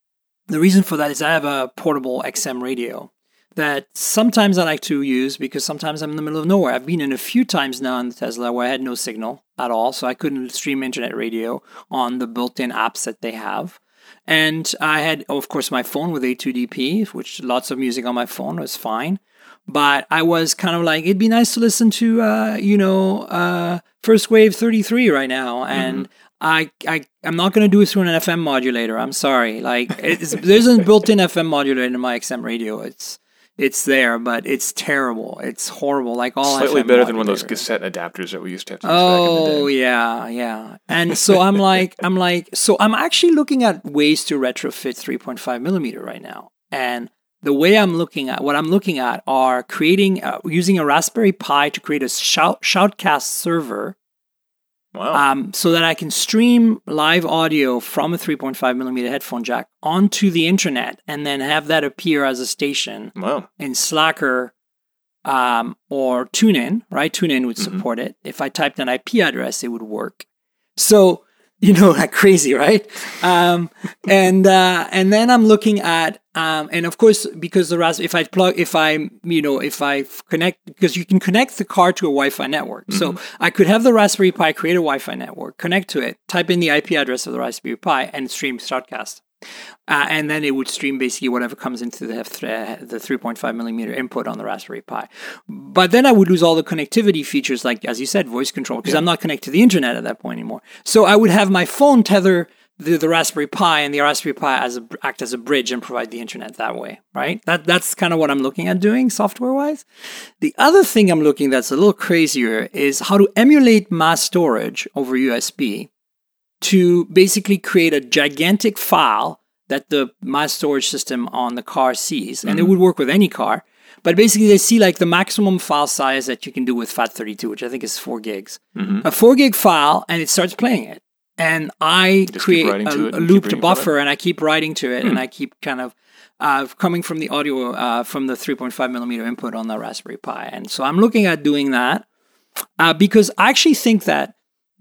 the reason for that is I have a portable XM radio that sometimes I like to use because sometimes I'm in the middle of nowhere. I've been in a few times now in the Tesla where I had no signal at all, so I couldn't stream internet radio on the built-in apps that they have. And I had, of course, my phone with A2DP, which lots of music on my phone was fine. But I was kind of like, it'd be nice to listen to, uh, you know, uh, First Wave 33 right now. And I, I, I'm not going to do it through an FM modulator. I'm sorry. Like, it's, there's a built-in FM modulator in my XM radio. It's, it's there, but it's terrible. It's horrible. Like all Slightly better than one of those cassette adapters that we used to have to use back in Oh the day. yeah, yeah. And so I'm like, I'm like, so I'm actually looking at ways to retrofit 3.5 millimeter right now. And the way I'm looking at what I'm looking at are creating uh, using a Raspberry Pi to create a shout, shoutcast server, Wow. um, so that I can stream live audio from a 3.5 millimeter headphone jack onto the internet, and then have that appear as a station wow. in Slacker um, or TuneIn, right? TuneIn would Mhm. support it. If I typed an IP address, it would work. So you know, like crazy, right? Um, and uh, and then I'm looking at um, and of course because the Raspberry, if I plug, if I you know, if I connect because you can connect the car to a Wi-Fi network, so I could have the Raspberry Pi create a Wi-Fi network, connect to it, type in the IP address of the Raspberry Pi, and stream Shoutcast. Uh, and then it would stream basically whatever comes into the th- the 3.5 millimeter input on the Raspberry Pi. But then I would lose all the connectivity features, like as you said, voice control, because I'm not connected to the internet at that point anymore. So I would have my phone tether the, the Raspberry Pi, and the Raspberry Pi as a, act as a bridge and provide the internet that way. Right? That that's kind of what I'm looking at doing software wise. The other thing I'm looking that's a little crazier is how to emulate mass storage over USB to basically create a gigantic file that the mass storage system on the car sees. And it mm-hmm. would work with any car. But basically, they see like the maximum file size that you can do with FAT32, which I think is four gigs. Mm-hmm. A four gig file, and it starts playing it. And I Just create a, a looped reading from it? buffer, and I keep writing to it, Hmm. and I keep kind of uh, coming from the audio uh, from the 3.5 millimeter input on the Raspberry Pi, and so I'm looking at doing that uh, because I actually think that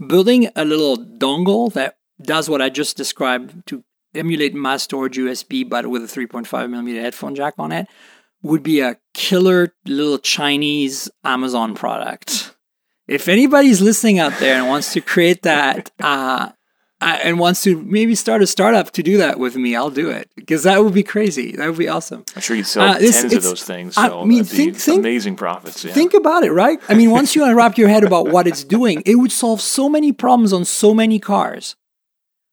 building a little dongle that does what I just described to emulate mass storage USB, but with a 3.5 millimeter headphone jack on it, would be a killer little Chinese Amazon product. If anybody's listening out there and wants to create that, uh, uh, and wants to maybe start a startup to do that with me, I'll do it because that would be crazy. That would be awesome. I'm sure you'd sell Uh, tens of those things. I So mean, think- think- amazing profits. Yeah. Think about it, right? I mean, once you unwrap your head about what it's doing, it would solve so many problems on so many cars.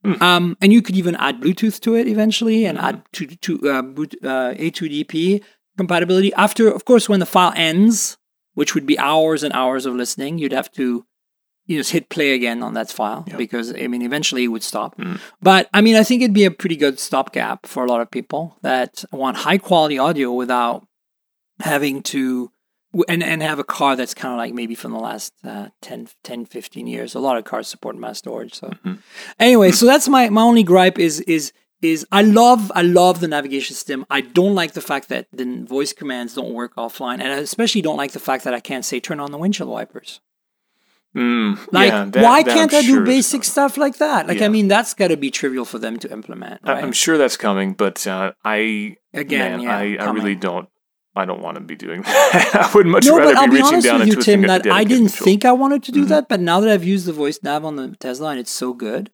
Hmm. Um, and you could even add Bluetooth to it eventually, and add to, to uh, boot, uh, A2DP compatibility. After, of course, when the file ends, which would be hours and hours of listening, you'd have to you just hit play again on that file Yep. because I mean, eventually it would stop. Mm. But I mean, I think it'd be a pretty good stopgap for a lot of people that want high quality audio without having to and and have a car that's kind of like maybe from the last uh, 10, 10 15 years a lot of cars support mass storage so Mhm. anyway so that's my my only gripe is is is i love i love the navigation system i don't like the fact that the voice commands don't work offline and i especially don't like the fact that i can't say turn on the windshield wipers Mm, like yeah, that- why that can't I'm i do sure basic stuff like that like i mean that's got to be trivial for them to implement right? I'm sure that's coming, but uh, I again man, yeah I, I really don't. I don't want to be doing that. I would much no, rather but I'll be be reaching honest down with and you, twisting Tim, that I didn't control. think I wanted to do Mhm. that, but now that I've used the voice nav on the Tesla and it's so good,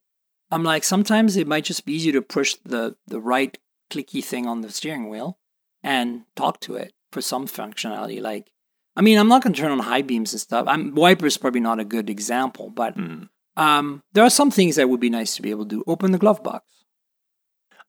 I'm like, sometimes it might just be easier to push the, the right clicky thing on the steering wheel and talk to it for some functionality. Like, I mean, I'm not going to turn on high beams and stuff. I'm, wipers probably not a good example, but Mm. um, there are some things that would be nice to be able to do. Open the glove box.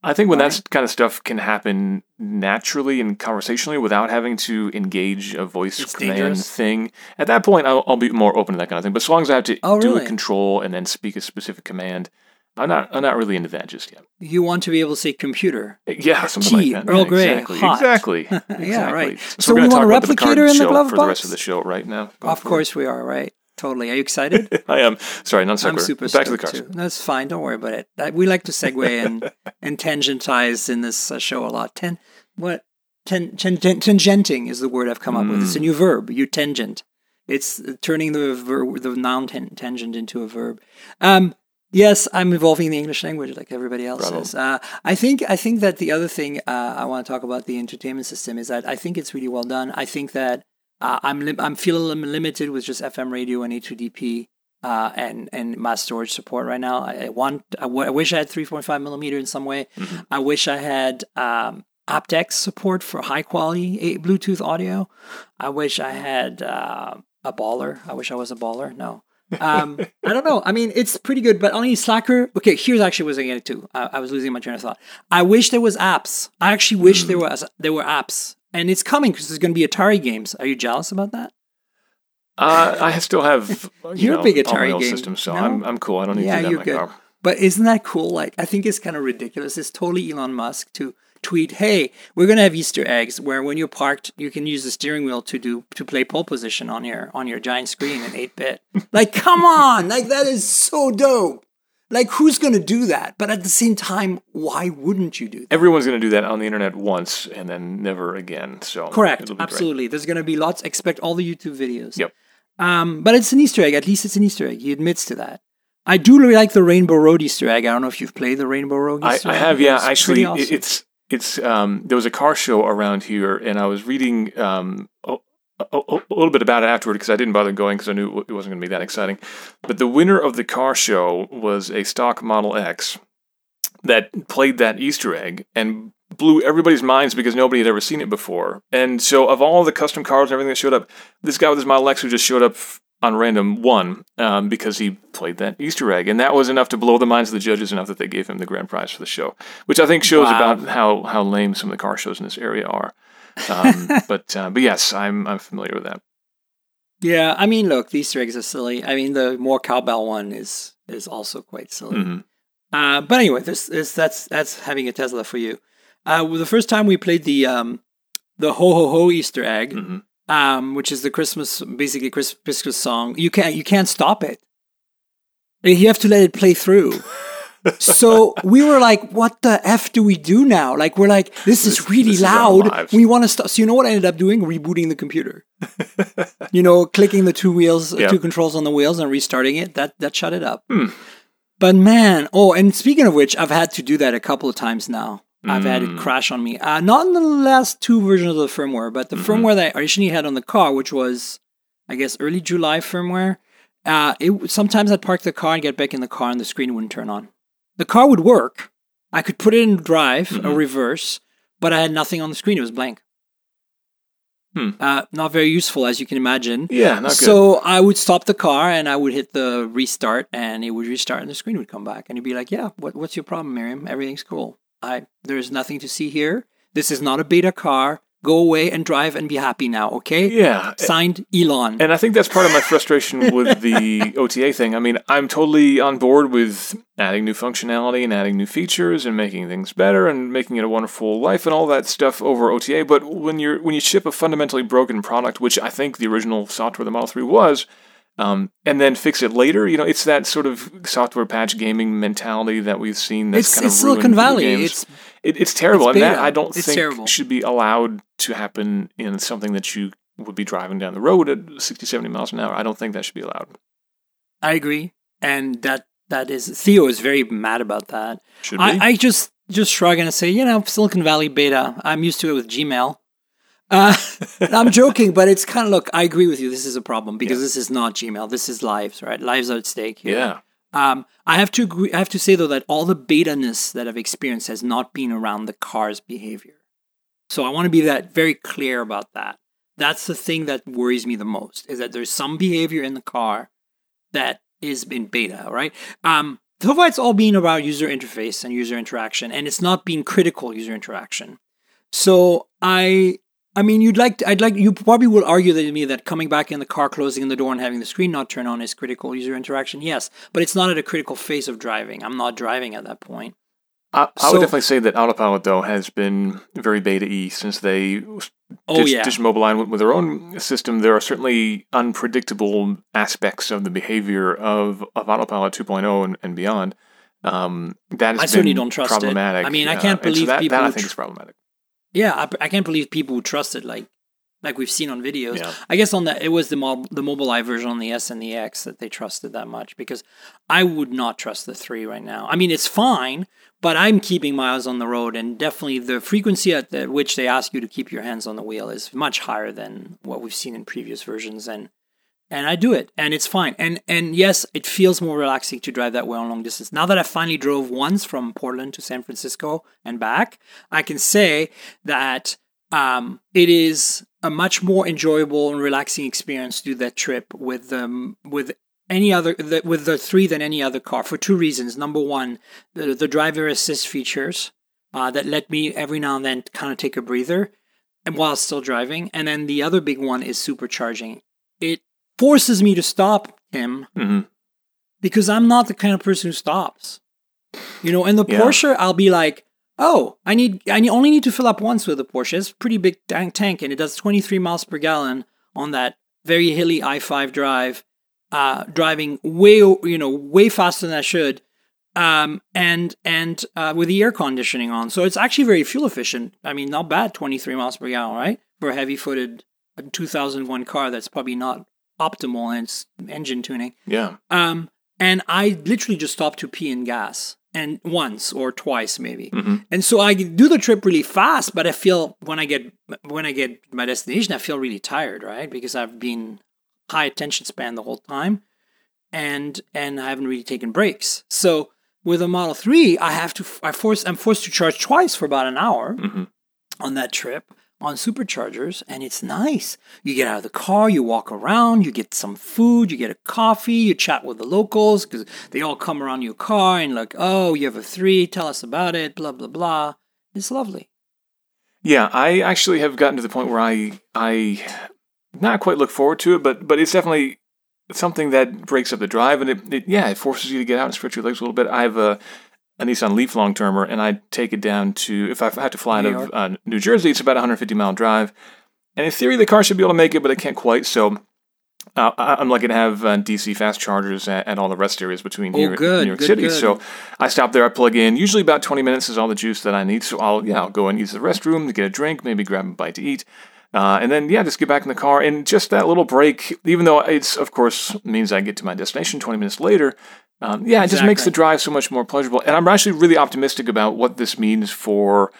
I think when that kind of stuff can happen naturally and conversationally without having to engage a voice It's command dangerous. thing, at that point I'll, I'll be more open to that kind of thing. But as long as I have to Oh, do really? a control and then speak a specific command, I'm not I'm not really into that just yet. You want to be able to say computer. Yeah, something Tea, like that. Earl Yeah, Grey, exactly, hot. exactly, Yeah, right. So, So we're we going to talk want a about the replicator in the glove for the rest of the show right now. Go Of it. course we are, right? Totally. Are you excited? I am. Sorry, non I'm super Back to the cars. too. That's fine. Don't worry about it. Uh, We like to segue and and tangentize in this uh, show a lot. Ten what ten, ten, ten, tangenting is the word I've come up with. Mm. It's a new verb. You tangent. It's turning the ver- the noun ten- tangent into a verb. Um, yes, I'm evolving the English language like everybody else Bravo. is. Uh, I think I think that the other thing uh, I want to talk about the entertainment system is that I think it's really well done. I think that uh, I'm lim- I'm feeling limited with just FM radio and A2DP uh, and and mass storage support right now. I, I want I, w- I wish I had 3.5 millimeter in some way. Mhm. I wish I had um, aptX support for high quality Bluetooth audio. I wish I had uh, a baller. I wish I was a baller. No. Um, I don't know. I mean, it's pretty good, but only Slacker. Okay, here's actually what I get to. I, I was losing my train of thought. I wish there was apps. I actually wish there was there were apps, and it's coming because there's going to be Atari games. Are you jealous about that? Uh, I still have you You're a big Atari game, systems, so no? I'm I'm cool. I don't need Yeah, to do that you're good. car. But isn't that cool? Like, I think it's kind of ridiculous. It's totally Elon Musk to tweet, "Hey, we're gonna have Easter eggs where when you're parked, you can use the steering wheel to do to play pole position on your on your giant screen in eight bit." like, come on! Like that is so dope. Like, who's gonna do that? But at the same time, why wouldn't you do that? Everyone's going to do that on the internet once and then never again. So Correct. it'll great. Absolutely. There's gonna be lots. Expect all the YouTube videos. Yep. Um, but it's an Easter egg. At least it's an Easter egg. He admits to that. I do really like the Rainbow Road Easter egg. I don't know if you've played the Rainbow Road I, Easter I egg. have, yeah. It's Actually, awesome. it's it's um, there was a car show around here, and I was reading um, a, a, a little bit about it afterward because I didn't bother going because I knew it wasn't going to be that exciting. But the winner of the car show was a stock Model X that played that Easter egg and blew everybody's minds because nobody had ever seen it before. And so, of all the custom cars and everything that showed up, this guy with his Model X who just showed up on random one um, because he played that Easter egg, and that was enough to blow the minds of the judges enough that they gave him the grand prize for the show, which I think shows Wow. about how how lame some of the car shows in this area are. Um, but uh, but yes, I'm I'm familiar with that. yeah. I mean, look, the Easter eggs are silly. I mean, the more cowbell one is is also quite silly. Mhm. Uh, but anyway, this, this that's that's having a Tesla for you. Uh, well, the first time we played the um, the ho ho ho Easter egg, Mhm. Um, which is the Christmas basically Chris- Christmas song. You can't you can't stop it. You have to let it play through. so we were like, what the F do we do now? Like, we're like, this is really this is loud. lives. we want to stop. So you know what I ended up doing? Rebooting the computer. you know, clicking the two wheels, Yeah. two controls on the wheels and restarting it. That, that shut it up. Hmm. But man, oh, and speaking of which, I've had to do that a couple of times now. I've had it crash on me. Uh, not in the last two versions of the firmware, but the Mm-hmm. firmware that I originally had on the car, which was, I guess, early July firmware. Uh, it sometimes I'd park the car and get back in the car, and the screen wouldn't turn on. The car would work. I could put it in drive Mm-hmm. or reverse, but I had nothing on the screen. It was blank. Hmm. Uh, not very useful, as you can imagine. Yeah, not good. So I would stop the car and I would hit the restart, and it would restart, and the screen would come back, and you'd be like, "Yeah, what, what's your problem, Miriam? Everything's cool. I there's nothing to see here. This is not a beta car. Go away and drive and be happy now, okay?" yeah. Eh, Signed, Elon. And I think that's part of my frustration with the OTA thing. I mean, I'm totally on board with adding new functionality and adding new features and making things better and making it a wonderful life and all that stuff over OTA. But when you're when you ship a fundamentally broken product, which I think the original software the Model 3 was, um, and then fix it later, you know, it's that sort of software patch gaming mentality that we've seen. That's it's kind it's of Silicon Valley. It's It, it's terrible, It's and that. I don't It's think terrible. should be allowed to happen in something that you would be driving down the road at 60, 70 miles an hour. I don't think that should be allowed. I agree, and that that is Theo is very mad about that. Should be. I, I just just shrug and say, you know, Silicon Valley beta. I'm used to it with Gmail. Uh, I'm joking, but it's kind of look. I agree with you. This is a problem because this is not Gmail. This is lives, right? Lives are at stake here. yeah. Um, I have to agree. I have to say though that all the beta-ness that I've experienced has not been around the car's behavior. So I want to be that very clear about that. That's the thing that worries me the most is that there's some behavior in the car that is in beta, right? Um, so far it's all been about user interface and user interaction, and it's not been critical user interaction. So I, I mean, you'd like, to, I'd like, you probably will argue that to me that coming back in the car, closing the door, and having the screen not turn on is critical user interaction. Yes, but it's not at a critical phase of driving. I'm not driving at that point. I, I So- would definitely say that Autopilot, though, has been very beta y since they Oh ditched, yeah, ditched with, with their own system. There are certainly unpredictable aspects of the behavior of, of Autopilot 2.0 and, and beyond. Um, that has I certainly don't trust it. problematic. I mean, I uh, can't and so believe that, people that I think tr- is problematic. Yeah. I, I can't believe people trust it like, like we've seen on videos. Yeah. I guess on that it was the mob, the Mobileye version on the S and the X that they trusted that much because I would not trust the three right now. I mean, it's fine, but I'm keeping my eyes on the road, and definitely the frequency at, at which they ask you to keep your hands on the wheel is much higher than what we've seen in previous versions, and and I do it, and it's fine. And and yes, it feels more relaxing to drive that way on long distance. Now that I finally drove once from Portland to San Francisco and back, I can say that um, it is a much more enjoyable and relaxing experience to do that trip with um, with any other the, with the three than any other car for two reasons. Number one, the, the driver assist features uh, that let me every now and then kind of take a breather, and while still driving. And then the other big one is supercharging. Forces me to stop him hmm because I'm not the kind of person who stops. You know, in the Yeah. Porsche, I'll be like, "Oh, I need, I only need to fill up once with the Porsche. It's a pretty big tank, tank, and it does 23 miles per gallon on that very hilly I-5 drive, uh, driving way, you know, way faster than I should, um, and and uh, with the air conditioning on. So it's actually very fuel efficient. I mean, not bad, 23 miles per gallon, right, for a heavy-footed 2001 car that's probably not optimal in its engine tuning. Yeah. Um, and I literally just stopped to pee and gas, and once or twice maybe. hmm And so I do the trip really fast, but I feel when I get when I get my destination, I feel really tired, right? Because I've been high attention span the whole time, and and I haven't really taken breaks. So with a Model Three, I have to I force I'm forced to charge twice for about an hour hmm on that trip on superchargers and it's nice. You get out of the car, you walk around, you get some food, you get a coffee, you chat with the locals because they all come around your car and like, oh, you have a three, tell us about it, blah blah blah. It's lovely. Yeah, I actually have gotten to the point where I I not quite look forward to it, but but it's definitely something that breaks up the drive, and it, it yeah, it forces you to get out and stretch your legs a little bit. I have a Nissan Leaf long termer, and I take it down to if I had to fly New out of uh, New Jersey, it's about a 150 mile drive, and in theory the car should be able to make it, but it can't quite. So Uh, I- I'm lucky to have uh, DC fast chargers at, at all the rest areas between Oh, here good, and New York good, City. good. So I stop there, I plug in. Usually about 20 minutes is all the juice that I need. So I'll yeah, I'll go and use the restroom to get a drink, maybe grab a bite to eat. Uh, and then, yeah, just get back in the car. And just that little break, even though it's, of course, means I get to my destination 20 minutes later, um, yeah, it just makes the drive so much more pleasurable. And I'm actually really optimistic about what this means for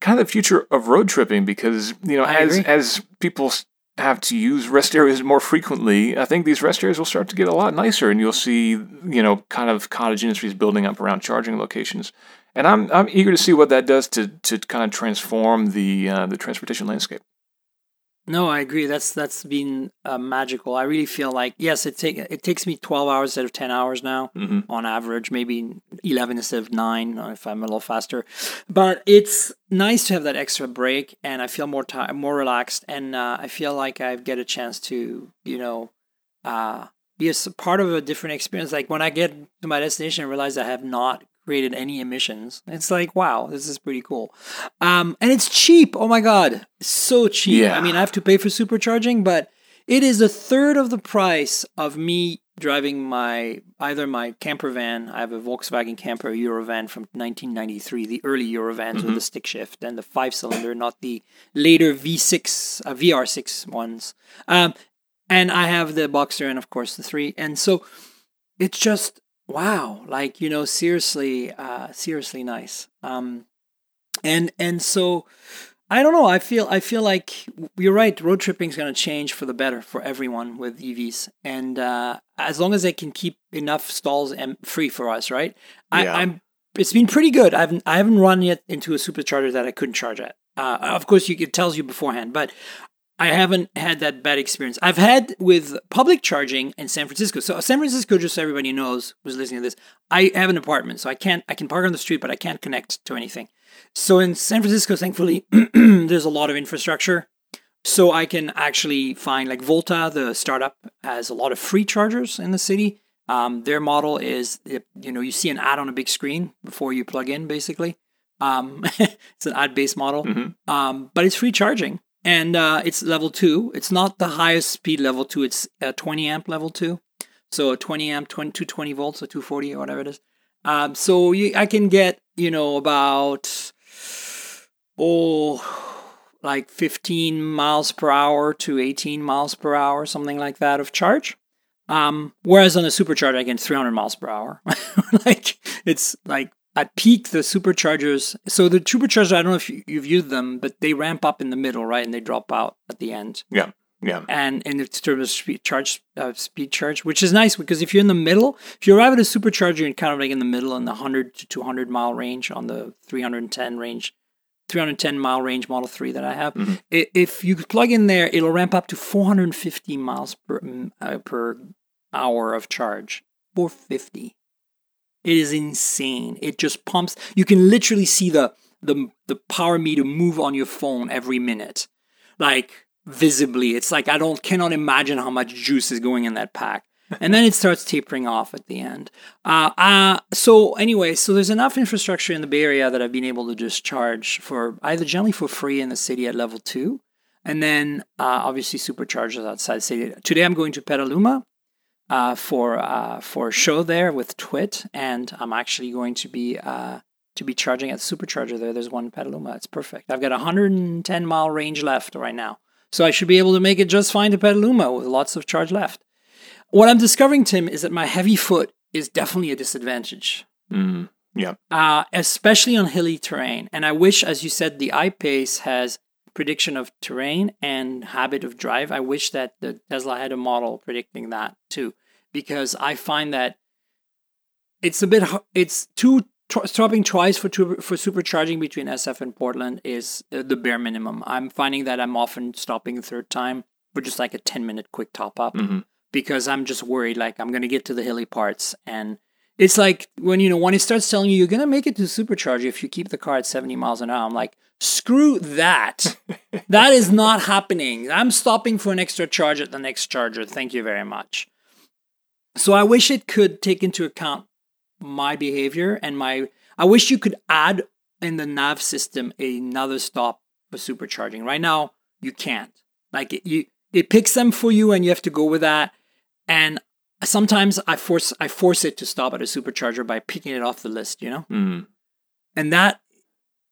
kind of the future of road tripping because, you know, I as, agree. as people have to use rest areas more frequently, I think these rest areas will start to get a lot nicer and you'll see, you know, kind of cottage industries building up around charging locations. And I'm, I'm eager to see what that does to, to kind of transform the, uh, the transportation landscape. No, I agree. That's that's been uh, magical. I really feel like yes, it take it takes me twelve hours instead of ten hours now hmm on average, maybe eleven instead of nine uh, if I'm a little faster. But it's nice to have that extra break, and I feel more ti more relaxed, and uh, I feel like I get a chance to you know uh, be a part of a different experience. Like when I get to my destination, I realize I have not created any emissions. It's like wow, this is pretty cool, um, and it's cheap. Oh my god, so cheap. Yeah. I mean, I have to pay for supercharging, but it is a third of the price of me driving my either my camper van. I have a Volkswagen camper Eurovan from 1993, the early Eurovans with the stick shift and the five cylinder, not the later V6 uh, VR6 ones. Um, and I have the Boxster and of course the three. And so it's just wow, like you know, seriously, uh, seriously nice. Um, and and so I don't know. I feel I feel like you're right. Road tripping is going to change for the better for everyone with EVs, and uh, as long as they can keep enough stalls and free for us, right? I, Yeah. I'm. It's been pretty good. I haven't I haven't run yet into a supercharger that I couldn't charge at. Uh, of course, you, it tells you beforehand, but I haven't had that bad experience. I've had with public charging in San Francisco. So San Francisco, just so everybody knows who's listening to this, I have an apartment, so I can't I can park on the street, but I can't connect to anything. So in San Francisco, thankfully, there's a lot of infrastructure. So I can actually find like Volta, the startup, has a lot of free chargers in the city. Um, their model is, you know, you see an ad on a big screen before you plug in, basically. Um, it's an ad-based model, Mhm. um, but it's free charging, and uh, it's level two. It's not the highest speed level two. It's a 20 amp level two, so a 20 amp, 20, 220 volts, or 240 or whatever it is. Um, so you, I can get, you know, about oh, like 15 miles per hour to 18 miles per hour, something like that of charge. Um, whereas on the supercharger, I get 300 miles per hour. like it's like at peak, the superchargers. So the superchargers, I don't know if you, you've used them, but they ramp up in the middle, right, and they drop out at the end. Yeah. Yeah. And in terms of speed charge, uh, speed charge, which is nice because if you're in the middle, if you arrive at a supercharger, you're kind of like in the middle in the 100 to 200 mile range on the 310 range. 310 mile range Model 3 that I have. Mhm. If you plug in there, it'll ramp up to 450 miles per uh, per hour of charge. 450. It is insane. It just pumps. You can literally see the the the power meter move on your phone every minute, like visibly. It's like I don't cannot imagine how much juice is going in that pack. and then it starts tapering off at the end. Uh, uh, so anyway, so there's enough infrastructure in the Bay Area that I've been able to just charge for either generally for free in the city at level two, and then uh, obviously superchargers outside the city. Today I'm going to Petaluma uh, for uh, for a show there with TWiT, and I'm actually going to be uh, to be charging at supercharger there. There's one in Petaluma. It's perfect. I've got 110 mile range left right now, so I should be able to make it just fine to Petaluma with lots of charge left. What I'm discovering, Tim, is that my heavy foot is definitely a disadvantage Mm. Yeah. uh, especially on hilly terrain. And I wish, as you said, the I-Pace has prediction of terrain and habit of drive. I wish that the Tesla had a model predicting that too, because I find that it's a bit it's two stopping twice for for supercharging between SF and Portland is the bare minimum. I'm finding that I'm often stopping a third time for just like a 10 minute quick top up hmm because I'm just worried like I'm gonna get to the hilly parts and it's like when you know when it starts telling you you're gonna make it to supercharger if you keep the car at 70 miles an hour. I'm like, screw that. that is not happening. I'm stopping for an extra charge at the next charger. Thank you very much. So I wish it could take into account my behavior and my I wish you could add in the nav system another stop for supercharging. Right now, you can't. Like it, you it picks them for you, and you have to go with that. And sometimes I force I force it to stop at a supercharger by picking it off the list, you know, Mm. and that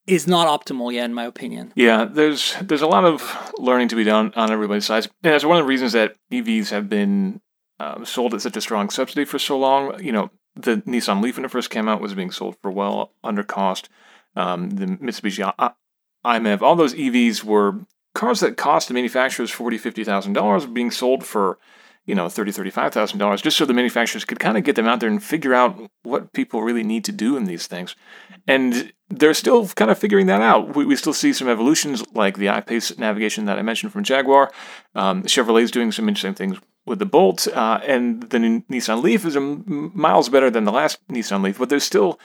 is not optimal yet, in my opinion. Yeah, there's there's a lot of learning to be done on everybody's sides, and that's one of the reasons that EVs have been um, sold at such a strong subsidy for so long. You know, the Nissan Leaf when it first came out was being sold for well under cost. Um, the Mitsubishi I- i-MiEV, all those EVs were cars that cost the manufacturers forty, fifty thousand dollars, being sold for you know thirty, thirty-five thousand dollars, just so the manufacturers could kind of get them out there and figure out what people really need to do in these things. And they're still kind of figuring that out. We, we still see some evolutions like the I-Pace navigation that I mentioned from Jaguar. Um, Chevrolet's doing some interesting things with the Bolt, uh, and the Nissan Leaf is miles better than the last Nissan Leaf, but there's still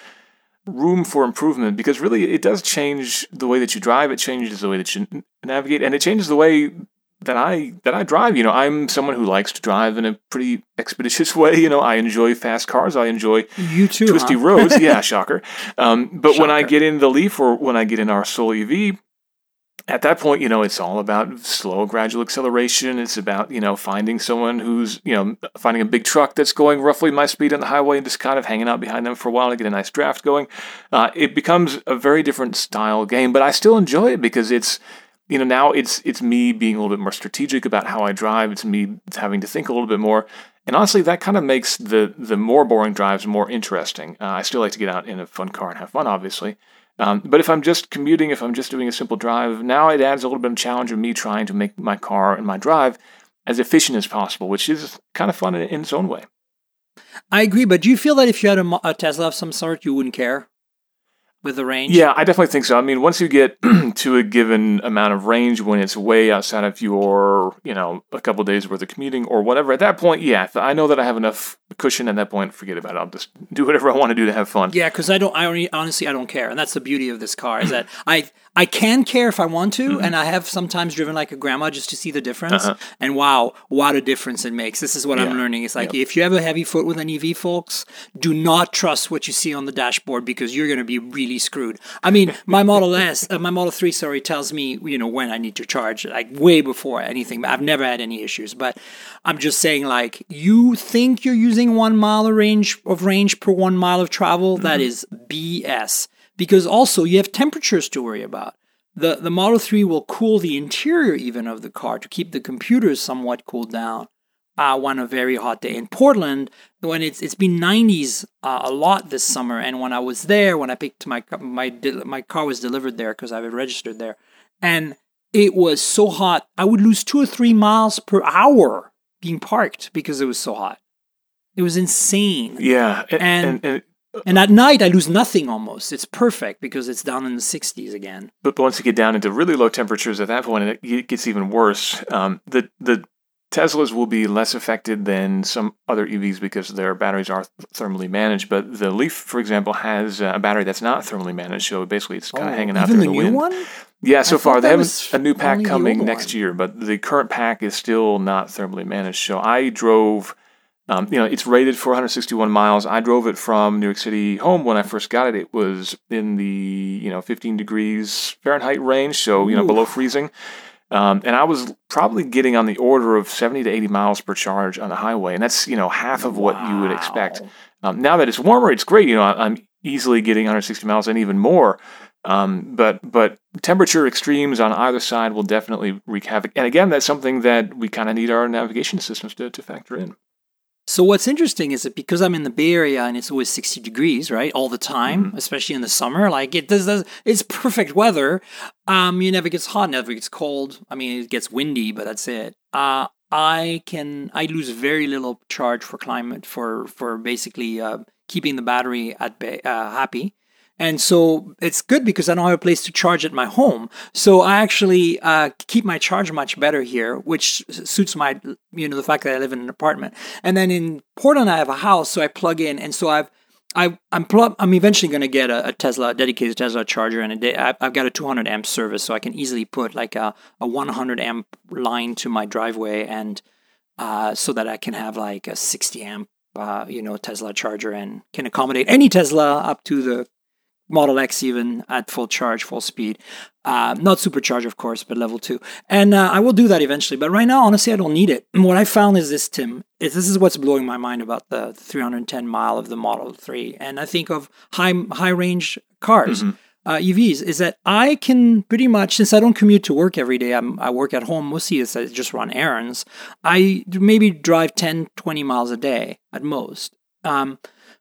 room for improvement because really it does change the way that you drive. It changes the way that you navigate, and it changes the way that I that I drive. You know, I'm someone who likes to drive in a pretty expeditious way. You know, I enjoy fast cars. I enjoy You too, twisty huh? roads. Yeah, shocker. Um, but when I get in the Leaf or when I get in our Soul EV, at that point, you know, it's all about slow, gradual acceleration. It's about you know finding someone who's you know finding a big truck that's going roughly my speed on the highway and just kind of hanging out behind them for a while to get a nice draft going. Uh, it becomes a very different style game, but I still enjoy it because it's you know now it's it's me being a little bit more strategic about how I drive. It's me having to think a little bit more. And honestly, that kind of makes the the more boring drives more interesting. Uh, I still like to get out in a fun car and have fun, obviously. Um, but if I'm just commuting, if I'm just doing a simple drive, now it adds a little bit of challenge of me trying to make my car and my drive as efficient as possible, which is kind of fun in, in its own way. I agree, but do you feel that if you had a, a Tesla of some sort, you wouldn't care with the range? Yeah, I definitely think so. I mean, once you get to a given amount of range, when it's way outside of your, you know, a couple days worth of commuting or whatever, at that point, yeah, I know that I have enough cushion at that point, forget about it. I'll just do whatever I want to do to have fun. Yeah, because I don't. I only, honestly, I don't care, and that's the beauty of this car is that I I can care if I want to, Mm-hmm. and I have sometimes driven like a grandma just to see the difference. Uh-huh. And wow, what a difference it makes! This is what Yeah. I'm learning. It's like if you have a heavy foot with an EV, folks, do not trust what you see on the dashboard because you're going to be really screwed. I mean, my Model S, uh, my Model Three, sorry, tells me you know when I need to charge, like way before anything. I've never had any issues, but I'm just saying, like you think you're using one mile of range of range per one mile of travel, that is BS. Because also you have temperatures to worry about. The the Model 3 will cool the interior even of the car to keep the computers somewhat cooled down. Uh, on a very hot day in Portland, when it's it's been 90s uh, a lot this summer, and when I was there, when I picked my my my car was delivered there because I have registered there, and it was so hot, I would lose two or three miles per hour being parked because it was so hot. It was insane. Yeah, and, And- and, and And at night, I lose nothing almost. It's perfect because it's down in the 60s again. but once you get down into really low temperatures, at that point it, it gets even worse. Um, the the Teslas will be less affected than some other EVs because their batteries are thermally managed. But the Leaf, for example, has uh, a battery that's not thermally managed, so basically it's kind of hanging out Oh, there the in the new wind. one? Yeah, so I far they have a new pack coming next one. year, but the current pack is still not thermally managed. So I drove, um, you know, it's rated for 161 miles. I drove it from New York City home when I first got it. It was in the you know 15 degrees Fahrenheit range, so you know Ooh. below freezing. Um, and I was probably getting on the order of 70 to 80 miles per charge on the highway, and that's you know half of what you would expect. Um, now that it's warmer, it's great. You know, I'm easily getting 160 miles and even more. Um, but but temperature extremes on either side will definitely wreak havoc. And again, that's something that we kind of need our navigation systems to, to factor in. So what's interesting is that because I'm in the Bay Area and it's always 60 degrees, right, all the time, Mm-hmm. especially in the summer, like it does, does it's perfect weather. Um, it never gets hot, never gets cold. I mean, it gets windy, but that's it. Uh, I can I lose very little charge for climate for for basically uh, keeping the battery at bay, uh, happy. And so it's good because I don't have a place to charge at my home. So I actually uh, keep my charge much better here, which suits my, you know, the fact that I live in an apartment. And then in Portland, I have a house, so I plug in, and so I've, I, I'm plug, I'm eventually going to get a, a Tesla, a dedicated Tesla charger, and a day, I- I've got a 200 amp service, so I can easily put like a, a 100 amp line to my driveway, and uh, so that I can have like a 60 amp, uh, you know, Tesla charger, and can accommodate any Tesla up to the Model X even at full charge, full speed. Uh, not supercharged, of course, but level two. And uh, I will do that eventually. But right now, honestly, I don't need it. And what I found is this, Tim. Is this is what's blowing my mind about the 310 mile of the Model 3. And I think of high high range cars. Mm-hmm. Uh, EVs is that I can pretty much since I don't commute to work every day, I'm, I work at home mostly. It's I just run errands. I maybe drive 10, 20 miles a day at most. Um,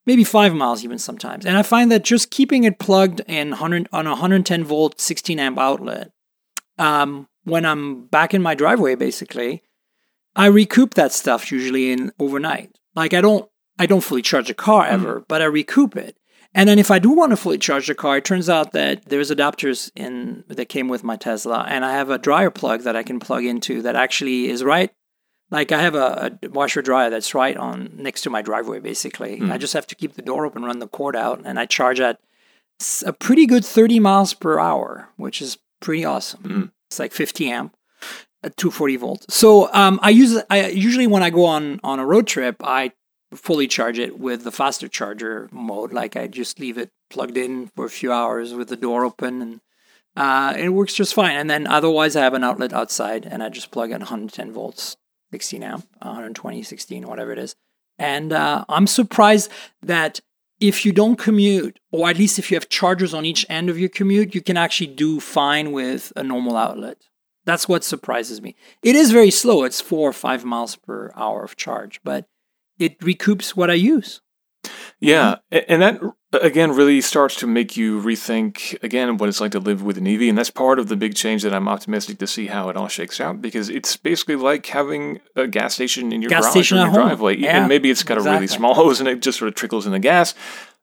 maybe five miles even sometimes. And I find that just keeping it plugged in 100, on a 110 volt 16 amp outlet, um, when I'm back in my driveway, basically, I recoup that stuff usually in overnight. Like I don't, I don't fully charge a car ever, mm. but I recoup it. And then if I do want to fully charge the car, it turns out that there's adapters in that came with my Tesla, and I have a dryer plug that I can plug into that actually is right like I have a, a, washer dryer that's right on next to my driveway. Basically, mm. I just have to keep the door open, run the cord out, and I charge at a pretty good 30 miles per hour, which is pretty awesome. Mm. It's like 50 amp at 240 volts. So um, I use I usually when I go on on a road trip, I fully charge it with the faster charger mode. Like I just leave it plugged in for a few hours with the door open and. Uh, it works just fine. And then otherwise, I have an outlet outside, and I just plug in 110 volts 16 amp, 120, 16, whatever it is. And uh, I'm surprised that if you don't commute, or at least if you have chargers on each end of your commute, you can actually do fine with a normal outlet. That's what surprises me. It is very slow. It's four or five miles per hour of charge, but it recoups what I use. Yeah, and that again really starts to make you rethink again what it's like to live with an EV, and that's part of the big change that I'm optimistic to see how it all shakes out because it's basically like having a gas station in your gas garage or your home. driveway, yeah, and maybe it's got exactly. a really small hose and it just sort of trickles in the gas.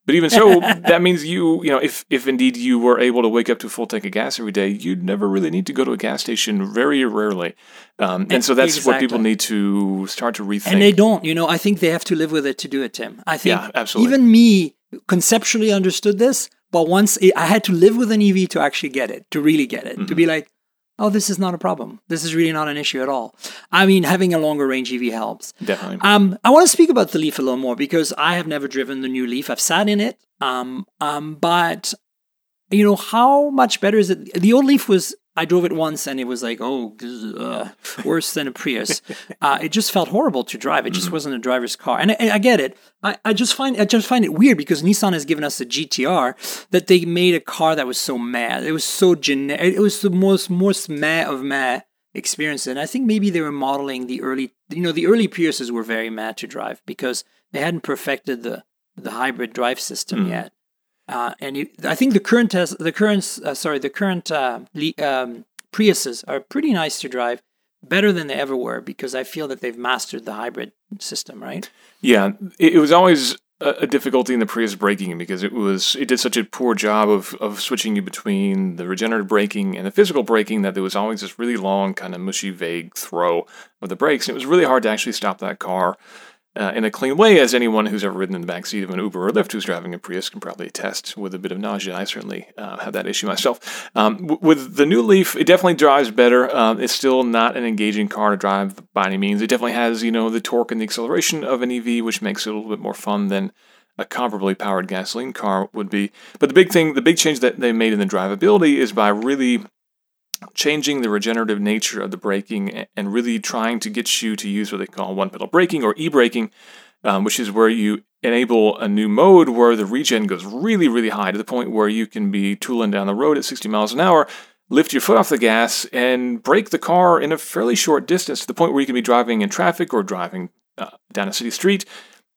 But even so, that means you, you know, if if indeed you were able to wake up to a full tank of gas every day, you'd never really need to go to a gas station. Very rarely, um, and so that's exactly. what people need to start to rethink. And they don't, you know. I think they have to live with it to do it, Tim. I think yeah, absolutely. even me conceptually understood this, but once it, I had to live with an EV to actually get it, to really get it, mm-hmm. to be like, oh, this is not a problem. This is really not an issue at all. I mean, having a longer range EV helps. Definitely. Um, I want to speak about the Leaf a little more because I have never driven the new Leaf. I've sat in it. Um, um, but you know, how much better is it? The old Leaf was. I drove it once and it was like, oh, uh, worse than a Prius. Uh, it just felt horrible to drive. It just mm-hmm. wasn't a driver's car. And I, I get it. I, I, just find I just find it weird because Nissan has given us a GTR that they made a car that was so mad. It was so generic. It was the most most mad of mad experience. And I think maybe they were modeling the early, you know, the early Priuses were very mad to drive because they hadn't perfected the the hybrid drive system mm. yet. Uh, and you, I think the current test, the current uh, sorry, the current uh, um, Priuses are pretty nice to drive, better than they ever were because I feel that they've mastered the hybrid system, right? Yeah, it, it was always a, a, difficulty in the Prius braking because it was it did such a poor job of of switching you between the regenerative braking and the physical braking that there was always this really long kind of mushy vague throw of the brakes, and it was really hard to actually stop that car uh, in a clean way, as anyone who's ever ridden in the backseat of an Uber or Lyft who's driving a Prius can probably attest with a bit of nausea. I certainly uh, have that issue myself. Um, w- with the new Leaf, it definitely drives better. Um, it's still not an engaging car to drive by any means. It definitely has, you know, the torque and the acceleration of an EV, which makes it a little bit more fun than a comparably powered gasoline car would be. But the big thing, the big change that they made in the drivability is by really changing the regenerative nature of the braking and really trying to get you to use what they call one pedal braking or e braking, um, which is where you enable a new mode where the regen goes really, really high to the point where you can be tooling down the road at 60 miles an hour, lift your foot off the gas, and brake the car in a fairly short distance to the point where you can be driving in traffic or driving uh, down a city street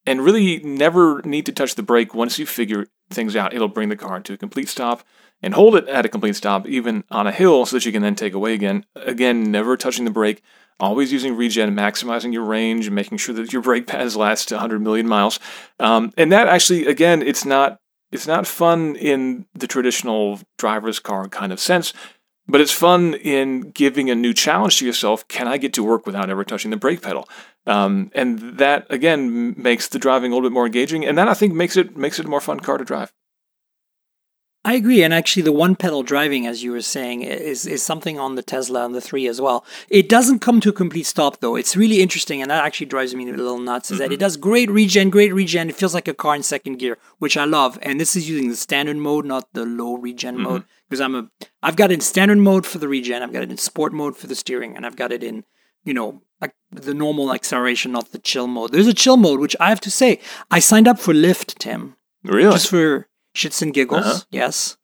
and really never need to touch the brake once you figure things out. It'll bring the car to a complete stop and hold it at a complete stop, even on a hill, so that you can then take away again. Again, never touching the brake, always using regen, maximizing your range, making sure that your brake pads last 100 million miles. Um, and that actually, again, it's not it's not fun in the traditional driver's car kind of sense, but it's fun in giving a new challenge to yourself. Can I get to work without ever touching the brake pedal? Um, and that again makes the driving a little bit more engaging, and that I think makes it makes it a more fun car to drive. I agree, and actually, the one pedal driving, as you were saying, is is something on the Tesla and the three as well. It doesn't come to a complete stop though. It's really interesting, and that actually drives me a little nuts. Is mm-hmm. that it does great regen, great regen. It feels like a car in second gear, which I love. And this is using the standard mode, not the low regen mm-hmm. mode, because I'm a I've got it in standard mode for the regen, I've got it in sport mode for the steering, and I've got it in you know like the normal acceleration, not the chill mode. There's a chill mode, which I have to say, I signed up for Lyft, Tim. Really? Just for shits and giggles. Uh-huh. Yes.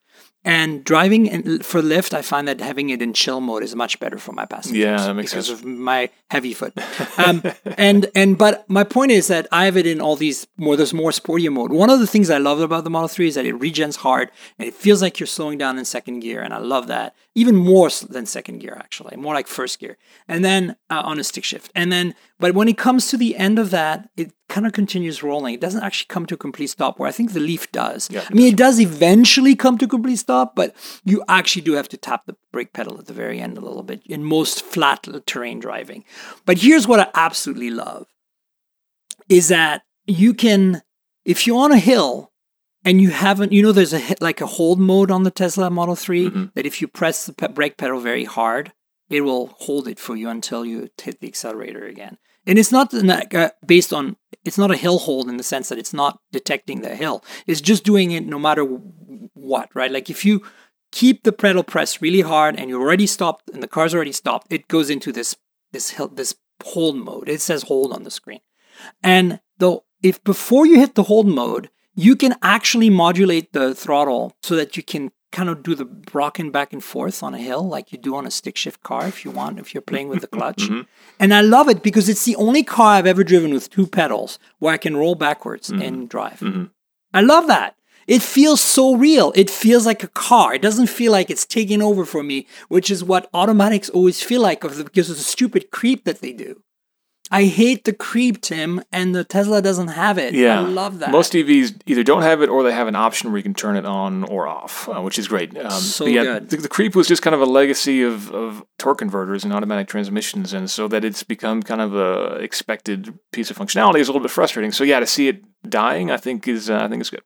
And driving in, for Lyft, I find that having it in chill mode is much better for my passengers. Yeah, that makes because sense. of my heavy foot. Um, and and but my point is that I have it in all these more. There's more sportier mode. One of the things I love about the Model Three is that it regens hard and it feels like you're slowing down in second gear, and I love that even more than second gear actually, more like first gear. And then uh, on a stick shift, and then but when it comes to the end of that, it kind of continues rolling. It doesn't actually come to a complete stop, where I think the Leaf does. Yeah, I mean, it does eventually come to a complete stop, but you actually do have to tap the brake pedal at the very end a little bit in most flat terrain driving. But here's what I absolutely love is that you can, if you're on a hill and you haven't, you know, there's a like a hold mode on the Tesla Model 3 mm-hmm. that if you press the brake pedal very hard, it will hold it for you until you hit the accelerator again. And it's not uh, based on, it's not a hill hold in the sense that it's not detecting the hill. It's just doing it no matter what, right? Like if you keep the pedal pressed really hard and you're already stopped and the car's already stopped, it goes into this, this, hill, this hold mode. It says hold on the screen. And though, if before you hit the hold mode, you can actually modulate the throttle so that you can kind of do the rocking back and forth on a hill like you do on a stick shift car if you want, if you're playing with the clutch. mm-hmm. And I love it because it's the only car I've ever driven with two pedals where I can roll backwards mm-hmm. and drive. Mm-hmm. I love that. It feels so real. It feels like a car. It doesn't feel like it's taking over for me, which is what automatics always feel like because of the stupid creep that they do. I hate the creep, Tim, and the Tesla doesn't have it. Yeah, I love that. Most EVs either don't have it or they have an option where you can turn it on or off, uh, which is great. Um, so yeah, good. The, the, creep was just kind of a legacy of, of torque converters and automatic transmissions, and so that it's become kind of a expected piece of functionality is a little bit frustrating. So yeah, to see it dying, I think is uh, I think is good.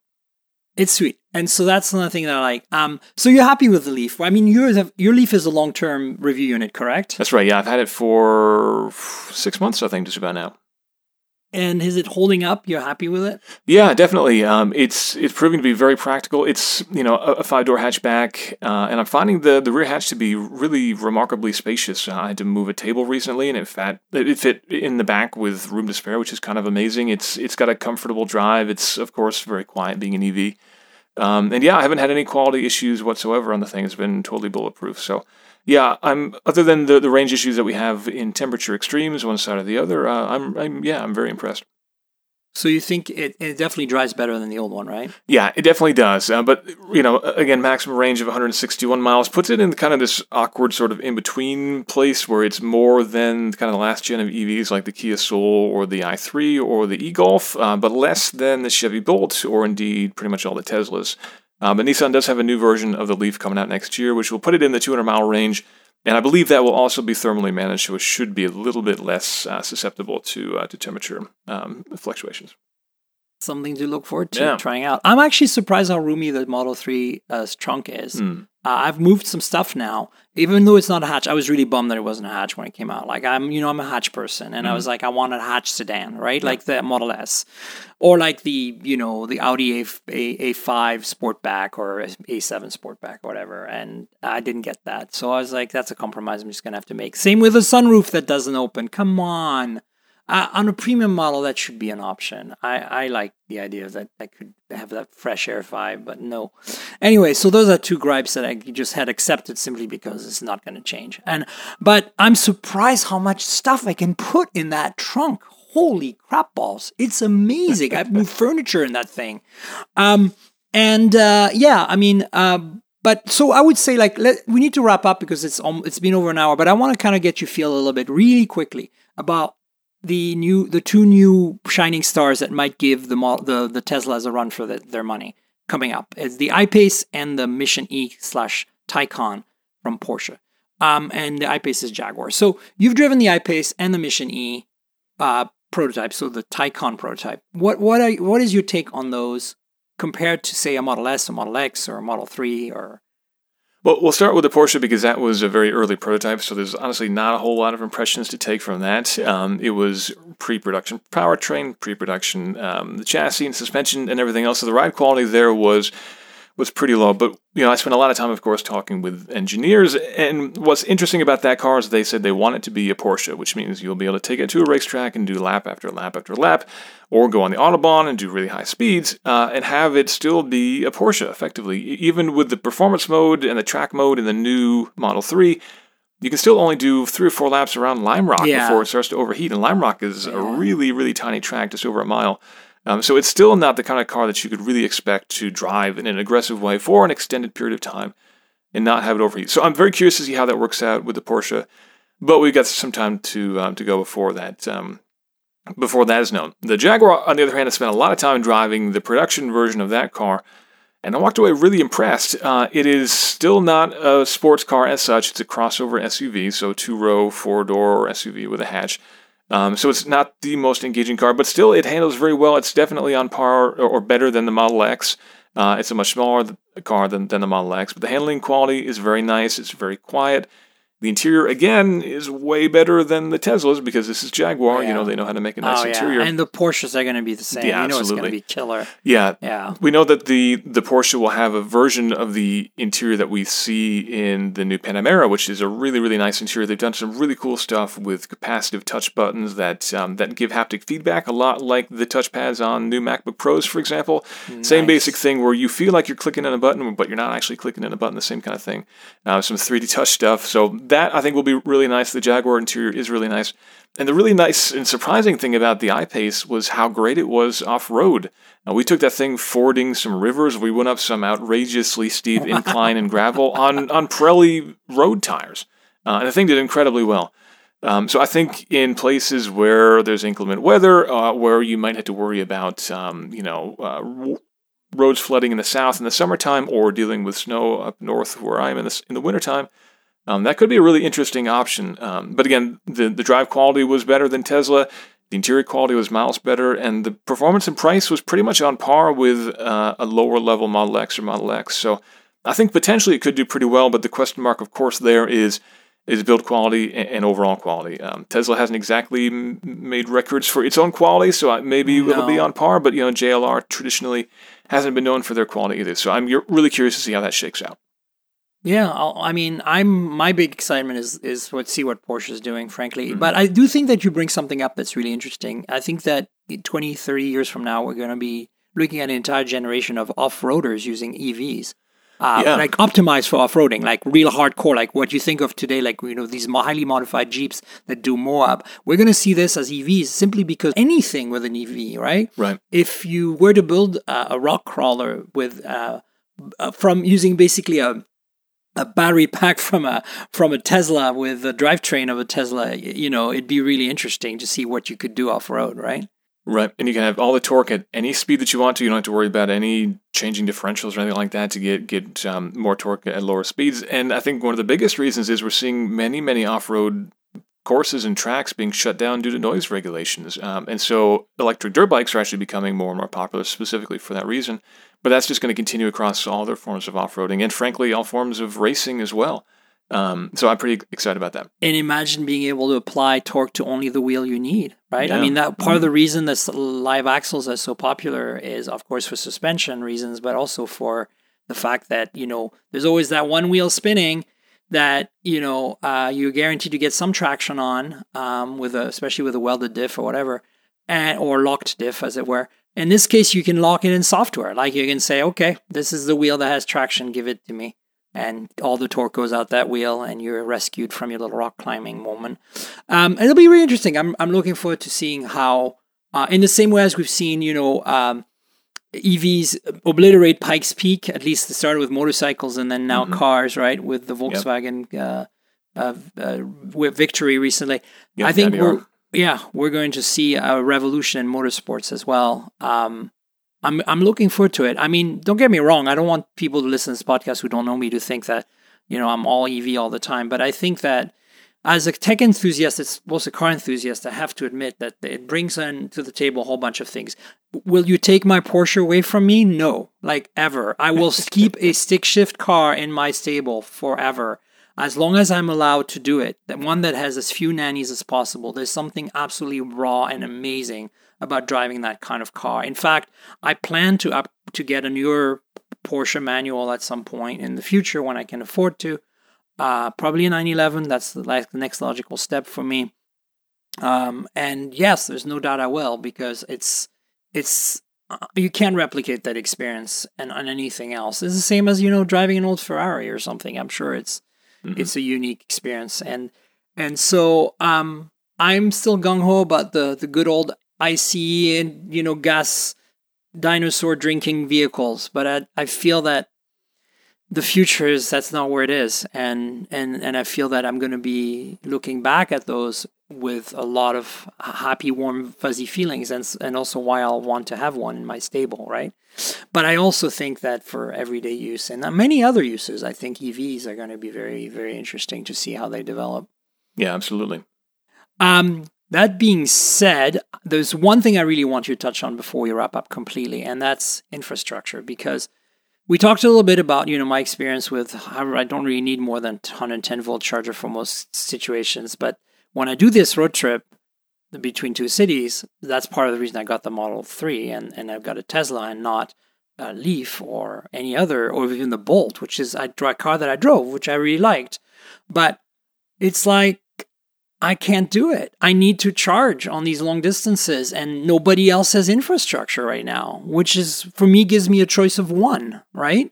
It's sweet. And so that's another thing that I like. Um, so you're happy with the Leaf? I mean, your your Leaf is a long term review unit, correct? That's right. Yeah, I've had it for six months, I think, just about now. And is it holding up? You're happy with it? Yeah, definitely. Um, it's it's proving to be very practical. It's you know a, a five door hatchback, uh, and I'm finding the the rear hatch to be really remarkably spacious. Uh, I had to move a table recently, and it fit it fit in the back with room to spare, which is kind of amazing. It's it's got a comfortable drive. It's of course very quiet, being an EV. Um, and yeah, I haven't had any quality issues whatsoever on the thing. It's been totally bulletproof. So yeah, I'm other than the, the range issues that we have in temperature extremes, one side or the other. Uh, I'm, I'm yeah, I'm very impressed. So you think it, it definitely drives better than the old one, right? Yeah, it definitely does. Uh, but you know, again, maximum range of 161 miles puts it in kind of this awkward sort of in between place where it's more than kind of the last gen of EVs like the Kia Soul or the i3 or the e-Golf, uh, but less than the Chevy Bolt or indeed pretty much all the Teslas. Um, but Nissan does have a new version of the Leaf coming out next year, which will put it in the 200 mile range. And I believe that will also be thermally managed, so it should be a little bit less uh, susceptible to uh, to temperature um, fluctuations. Something to look forward to yeah. trying out. I'm actually surprised how roomy the Model 3 uh, trunk is. Mm. Uh, I've moved some stuff now, even though it's not a hatch. I was really bummed that it wasn't a hatch when it came out. Like I'm, you know, I'm a hatch person, and mm. I was like, I want a hatch sedan, right? Yeah. Like the Model S, or like the, you know, the Audi A A five Sportback or A seven Sportback, or whatever. And I didn't get that, so I was like, that's a compromise I'm just gonna have to make. Same with a sunroof that doesn't open. Come on. Uh, on a premium model, that should be an option. I, I like the idea that I could have that fresh air vibe, but no. Anyway, so those are two gripes that I just had accepted simply because it's not going to change. And but I'm surprised how much stuff I can put in that trunk. Holy crap balls! It's amazing. I've moved furniture in that thing. Um, and uh, yeah, I mean. Uh, but so I would say like let, we need to wrap up because it's um, it's been over an hour. But I want to kind of get you feel a little bit really quickly about the new the two new shining stars that might give the the the Teslas a run for the, their money coming up is the I-Pace and the Mission E slash Taycan from Porsche. Um, and the I-Pace is Jaguar. So you've driven the I-Pace and the Mission E uh, prototype, so the Taycan prototype. What what are what is your take on those compared to say a Model S, a Model X, or a Model Three, or Well, we'll start with the Porsche because that was a very early prototype, so there's honestly not a whole lot of impressions to take from that. Um, it was pre-production powertrain, pre-production um, the chassis and suspension and everything else. So the ride quality there was was pretty low. But you know, I spent a lot of time, of course, talking with engineers. And what's interesting about that car is they said they want it to be a Porsche, which means you'll be able to take it to a racetrack and do lap after lap after lap, or go on the autobahn and do really high speeds, uh, and have it still be a Porsche effectively. Even with the performance mode and the track mode in the new Model Three. You can still only do three or four laps around Lime Rock Yeah. before it starts to overheat, and Lime Rock is a really, really tiny track, just over a mile. Um, so it's still not the kind of car that you could really expect to drive in an aggressive way for an extended period of time and not have it overheat. So I'm very curious to see how that works out with the Porsche, but we've got some time to um, to go before that um, before that is known. The Jaguar, on the other hand, I spent a lot of time driving the production version of that car, and I walked away really impressed. Uh, it is still not a sports car as such; it's a crossover SUV, so two row, four door SUV with a hatch. Um, so it's not the most engaging car, but still it handles very well. It's definitely on par or, or better than the Model X. Uh, it's a much smaller th- car than, than the Model X, but the handling quality is very nice. It's very quiet. The interior, again, is way better than the Teslas because this is Jaguar. You know, they know how to make a nice oh yeah, interior. and the Porsches are going to be the same. Yeah, you know, it's going to absolutely. be killer. yeah, Yeah, we know that the the Porsche will have a version of the interior that we see in the new Panamera, which is a really really nice interior. They've done some really cool stuff with capacitive touch buttons that um, that give haptic feedback, a lot like the touchpads on new MacBook Pros, for example. Same basic thing where you feel like you're clicking in a button, but you're not actually clicking in a button. The same kind of thing. Uh, some 3D touch stuff. So that I think will be really nice. The Jaguar interior is really nice. And the really nice and surprising thing about the I-Pace was how great it was off-road. Now, we took that thing fording some rivers. We went up some outrageously steep incline and gravel on, on Pirelli road tires. Uh, and the thing did incredibly well. Um, so I think in places where there's inclement weather, uh, where you might have to worry about, um, you know, uh, w- roads flooding in the south in the summertime or dealing with snow up north where I am in the, in the wintertime, um, that could be a really interesting option. Um, but again, the, the drive quality was better than Tesla. The interior quality was miles better, and the performance and price was pretty much on par with uh, a lower level Model X or Model X. So I think potentially it could do pretty well, but the question mark, of course, there is is build quality and, overall quality. Um, Tesla hasn't exactly made records for its own quality, so I- maybe it'll be on par. But you know, JLR traditionally hasn't been known for their quality either. So I'm you're really curious to see how that shakes out. Yeah. I'll, I mean, I'm my big excitement is is what see what Porsche is doing, frankly. Mm-hmm. But I do think that you bring something up that's really interesting. I think that in 20, 30 years from now, we're going to be looking at an entire generation of off-roaders using EVs. Uh, Yeah. like optimized for off-roading, like real hardcore, like what you think of today, like you know these highly modified Jeeps that do Moab. We're going to see this as EVs simply because anything with an EV, right? Right. if you were to build uh, a rock crawler with uh, uh, from using basically a a battery pack from a from a Tesla with the drivetrain of a Tesla, you know, it'd be really interesting to see what you could do off road, right? Right. And you can have all the torque at any speed that you want to. You don't have to worry about any changing differentials or anything like that to get get um, more torque at lower speeds. And I think one of the biggest reasons is we're seeing many, many off road courses and tracks being shut down due to noise regulations. Um, and so electric dirt bikes are actually becoming more and more popular specifically for that reason. But that's just going to continue across all other forms of off roading and, frankly, all forms of racing as well. Um, so I'm pretty excited about that. And imagine being able to apply torque to only the wheel you need, right? I mean, that part of the reason that live axles are so popular is, of course, for suspension reasons, but also for the fact that you know there's always that one wheel spinning that you know uh, you're guaranteed to get some traction on, um, with a, especially with a welded diff or whatever, and or locked diff, as it were. In this case, you can lock it in software. Like you can say, okay, this is the wheel that has traction. Give it to me and all the torque goes out that wheel, and you're rescued from your little rock climbing moment. Um, it'll be really interesting. I'm I'm looking forward to seeing how, uh, in the same way as we've seen, you know, um, EVs obliterate Pikes Peak. At least it started with motorcycles, and then now cars, right? With the Volkswagen uh, uh, uh, Victory recently. Yeah, I think we're yeah we're going to see a revolution in motorsports as well. Um, I'm I'm looking forward to it. I mean, don't get me wrong. I don't want people to listen to this podcast who don't know me to think that you know I'm all EV all the time. But I think that as a tech enthusiast, as also a car enthusiast, I have to admit that it brings in to the table a whole bunch of things. Will you take my Porsche away from me? No, like ever. I will keep a stick shift car in my stable forever as long as I'm allowed to do it, that one that has as few nannies as possible, there's something absolutely raw and amazing about driving that kind of car. In fact, I plan to up to get a newer Porsche manual at some point in the future when I can afford to. Uh, probably a 911. That's like the next logical step for me. Um, and yes, there's no doubt I will because it's it's uh, you can't replicate that experience and on anything else. It's the same as you know driving an old Ferrari or something. I'm sure it's Mm-hmm. It's a unique experience, and and so um, I'm still gung ho about the the good old ICE and you know gas dinosaur drinking vehicles, but I I feel that the future is that's not where it is, and and and I feel that I'm going to be looking back at those with a lot of happy, warm, fuzzy feelings, and and also why I'll want to have one in my stable, right? But I also think that for everyday use and many other uses, I think EVs are going to be very, very interesting to see how they develop. Yeah, absolutely. Um, that being said, there's one thing I really want you to touch on before we wrap up completely, and that's infrastructure. Because we talked a little bit about, you know, my experience with I don't really need more than 110 volt charger for most situations, but when I do this road trip, between two cities, that's part of the reason I got the Model 3 and, and I've got a Tesla and not a Leaf or any other, or even the Bolt, which is a car that I drove, which I really liked. But it's like, I can't do it. I need to charge on these long distances, and nobody else has infrastructure right now, which is, for me, gives me a choice of one, right?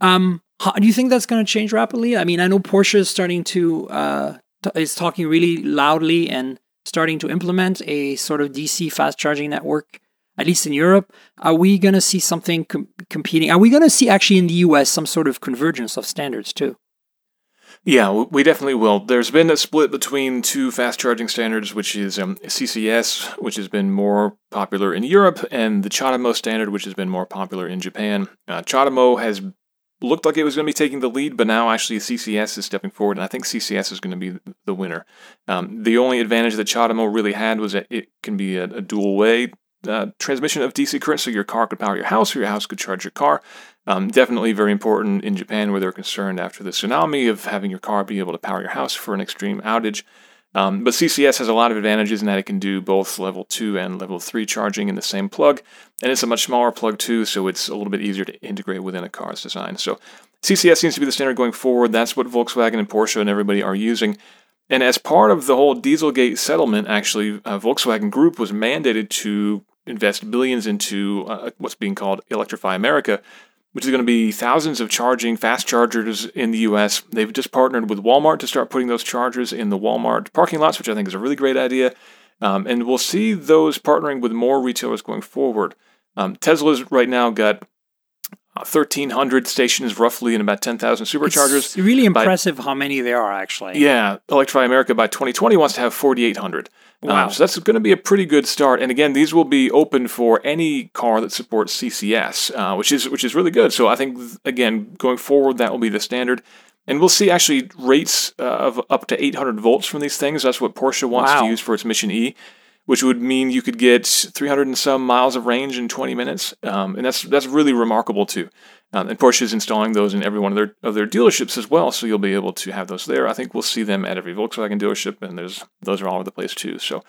Um, how, do you think that's going to change rapidly? I mean, I know Porsche is starting to, uh, t- is talking really loudly and starting to implement a sort of DC fast charging network, at least in Europe. Are we going to see something com- competing? Are we going to see actually in the US some sort of convergence of standards too? Yeah, we definitely will. There's been a split between two fast charging standards, which is um, CCS, which has been more popular in Europe, and the CHAdeMO standard, which has been more popular in Japan. Uh, CHAdeMO has looked like it was going to be taking the lead, but now actually CCS is stepping forward, and I think CCS is going to be the winner. Um, the only advantage that CHAdeMO really had was that it can be a, a dual way uh, transmission of DC current, so your car could power your house, or your house could charge your car. Um, definitely very important in Japan, where they're concerned after the tsunami of having your car be able to power your house for an extreme outage. Um, but CCS has a lot of advantages in that it can do both level 2 and level 3 charging in the same plug, and it's a much smaller plug too, so it's a little bit easier to integrate within a car's design. So CCS seems to be the standard going forward. That's what Volkswagen and Porsche and everybody are using. And as part of the whole Dieselgate settlement, actually, uh, Volkswagen Group was mandated to invest billions into uh, what's being called Electrify America, which is going to be thousands of charging fast chargers in the US. They've just partnered with Walmart to start putting those chargers in the Walmart parking lots, which I think is a really great idea. Um, and we'll see those partnering with more retailers going forward. Um, Tesla's right now got 1,300 uh, stations roughly and about 10,000 superchargers. It's really impressive by, how many there are, actually. Yeah. Electrify America by 2020 wants to have 4,800. Wow. Um, so that's going to be a pretty good start. And again, these will be open for any car that supports CCS, uh, which is which is really good. So I think again, going forward, that will be the standard. And we'll see actually rates uh, of up to 800 volts from these things. That's what Porsche wants wow. to use for its Mission E which would mean you could get 300 and some miles of range in 20 minutes, um, and that's that's really remarkable too. Um, and Porsche is installing those in every one of their of their dealerships as well, so you'll be able to have those there. I think we'll see them at every Volkswagen dealership, and there's those are all over the place too. So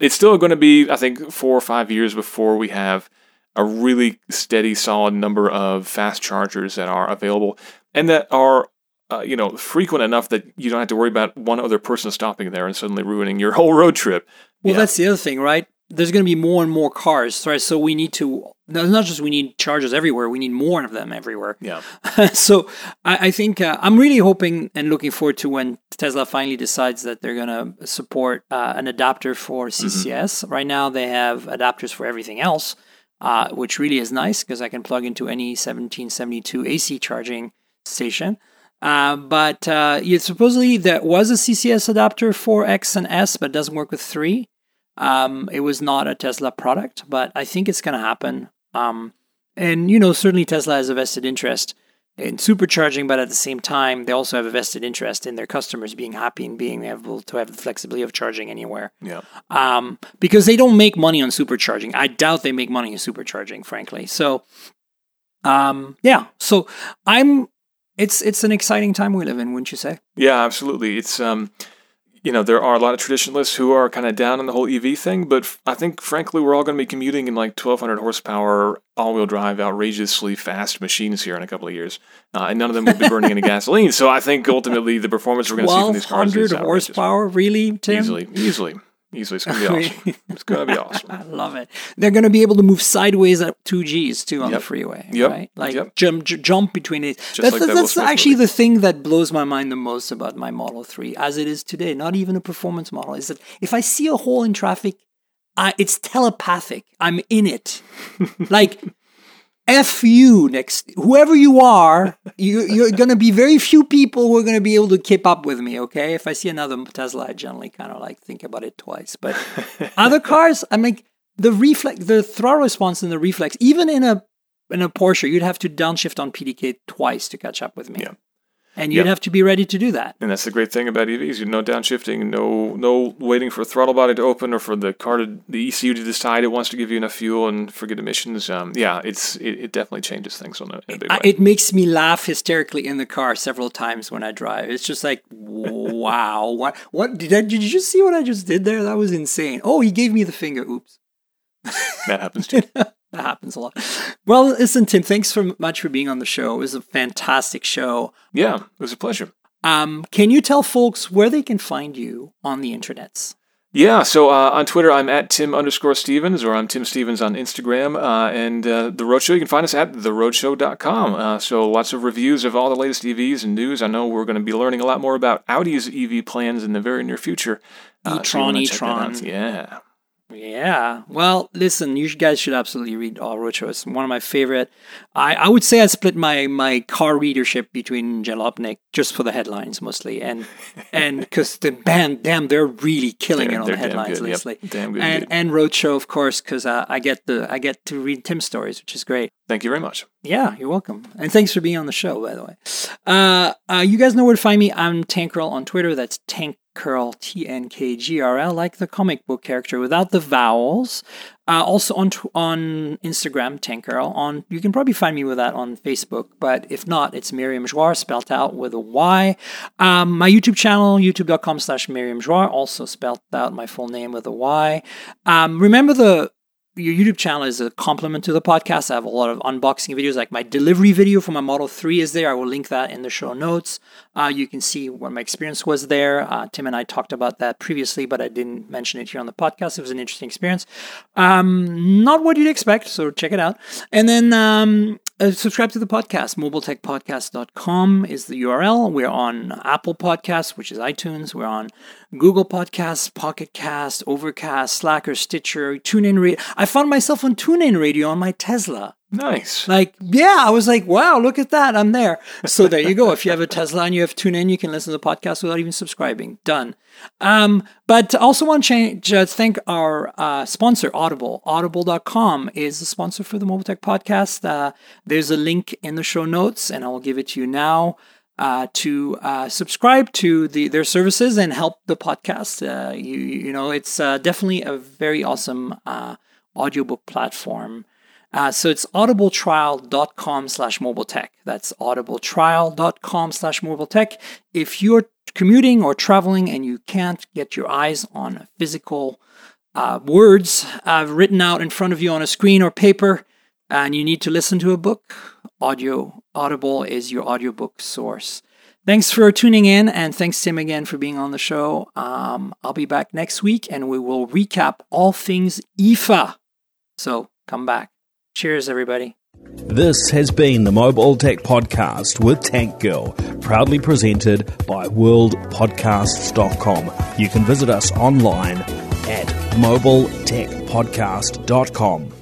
it's still going to be, I think, four or five years before we have a really steady, solid number of fast chargers that are available and that are uh, you know, frequent enough that you don't have to worry about one other person stopping there and suddenly ruining your whole road trip. Well, yeah. that's the other thing, right? There's going to be more and more cars, right? So we need to. Not just we need chargers everywhere. We need more of them everywhere. Yeah. so I, I think uh, I'm really hoping and looking forward to when Tesla finally decides that they're going to support uh, an adapter for CCS. Mm-hmm. Right now, they have adapters for everything else, uh, which really is nice because I can plug into any 1772 AC charging station. Uh, but uh, supposedly there was a CCS adapter for X and S, but doesn't work with 3. Um, it was not a Tesla product, but I think it's going to happen. Um, and, you know, certainly Tesla has a vested interest in supercharging, but at the same time, they also have a vested interest in their customers being happy and being able to have the flexibility of charging anywhere. Yeah. Um, because they don't make money on supercharging. I doubt they make money in supercharging, frankly. So, um, yeah. So I'm. It's it's an exciting time we live in, wouldn't you say? Yeah, absolutely. It's um, you know, there are a lot of traditionalists who are kind of down on the whole EV thing, but f- I think, frankly, we're all going to be commuting in like 1,200 horsepower, all wheel drive, outrageously fast machines here in a couple of years. Uh, and none of them will be burning any gasoline. So I think ultimately the performance we're going to see from these cars is 1,200 horsepower, really, Tim? Easily, easily, easily. It's going to be awesome. It's going to be awesome. I love it. They're going to be able to move sideways at two Gs too on the freeway, Yep. right? Like Yep. jump, j- jump between it. Just that's like that that's actually movie. the thing that blows my mind the most about my Model Three, as it is today. Not even a performance model. Is that if I see a hole in traffic, I, it's telepathic. I'm in it. like. F you next whoever you are, you, you're gonna be very few people who are gonna be able to keep up with me. Okay, if I see another Tesla, I generally kind of like think about it twice. But other cars, I mean, the reflex, the throttle response and the reflex, even in a in a Porsche, you'd have to downshift on PDK twice to catch up with me. Yeah. And you'd Yeah. have to be ready to do that. And that's the great thing about EVs. You no downshifting, no no waiting for a throttle body to open or for the car to the ECU to decide it wants to give you enough fuel and forget emissions. Um, yeah, it's it, it definitely changes things on a, a big way. It makes me laugh hysterically in the car several times when I drive. It's just like, wow, what what did I, did you just see what I just did there? That was insane. Oh, he gave me the finger. Oops. that happens too. that happens a lot. Well, listen, Tim, thanks so much for being on the show. It was a fantastic show. yeah, it was a pleasure. Um, can you tell folks where they can find you on the internets? Yeah, so uh, on Twitter, I'm at Tim underscore Stevens, or I'm Tim Stevens on Instagram. Uh, and uh, The Roadshow, you can find us at theroadshow.com. Uh, so lots of reviews of all the latest EVs and news. I know we're going to be learning a lot more about Audi's EV plans in the very near future. Uh, so e-tron, wanna check that out. e-tron. Yeah. Yeah. Well, listen, you guys should absolutely read All Roadshow. It's one of my favorite. I, I would say I split my, my car readership between Jalopnik just for the headlines mostly, and and because the band, damn, they're really killing They're- it on the headlines good. Yep, lately. damn good and and Roadshow, of course, because uh, I get the I get to read Tim's stories, which is great. Thank you very much. Yeah, you're welcome. And thanks for being on the show, by the way. Uh, uh, you guys know where to find me. I'm Tank Girl on Twitter. That's Tank Girl, T N K G R L, like the comic book character without the vowels. Uh, also on tw- on Instagram, Tank Girl. On you can probably find me with that on Facebook, but if not, it's Myriam Joire, spelled out with a Y. Um, my YouTube channel, youtube.com slash Myriam Joire, also spelled out my full name with a Y. Um, remember the your YouTube channel is a complement to the podcast. I have a lot of unboxing videos, like my delivery video for my Model 3 is there. I will link that in the show notes. Uh, you can see what my experience was there. Uh, Tim and I talked about that previously, but I didn't mention it here on the podcast. It was an interesting experience. Um, not what you'd expect, so check it out. And then um, uh, subscribe to the podcast. MobileTechPodcast.com is the URL. We're on Apple Podcasts, which is iTunes. We're on Google Podcasts, Pocket Cast, Overcast, Slacker, Stitcher, TuneIn Radio. I found myself on TuneIn Radio on my Tesla. Nice. Like, yeah, I was like, wow, look at that. I'm there. So there you go. If you have a Tesla and you have TuneIn, you can listen to the podcast without even subscribing. Done. Um, but also want to change, uh, thank our uh, sponsor, Audible. Audible.com is the sponsor for the Mobile Tech Podcast. Uh, there's a link in the show notes, and I will give it to you now. Uh, to uh, subscribe to the their services and help the podcast. Uh, you you know it's uh, definitely a very awesome uh, audiobook platform. Uh, so it's audibletrial.com slash mobile tech. That's audibletrial.com slash mobile tech. If you're commuting or traveling and you can't get your eyes on physical words written out in front of you on a screen or paper, and you need to listen to a book, audio Audible is your audiobook source. Thanks for tuning in, and thanks Tim again for being on the show. Um, I'll be back next week, and we will recap all things IFA. So come back. Cheers, everybody. This has been the Mobile Tech Podcast with Tank Girl, proudly presented by worldpodcasts.com. You can visit us online at mobiletechpodcast.com.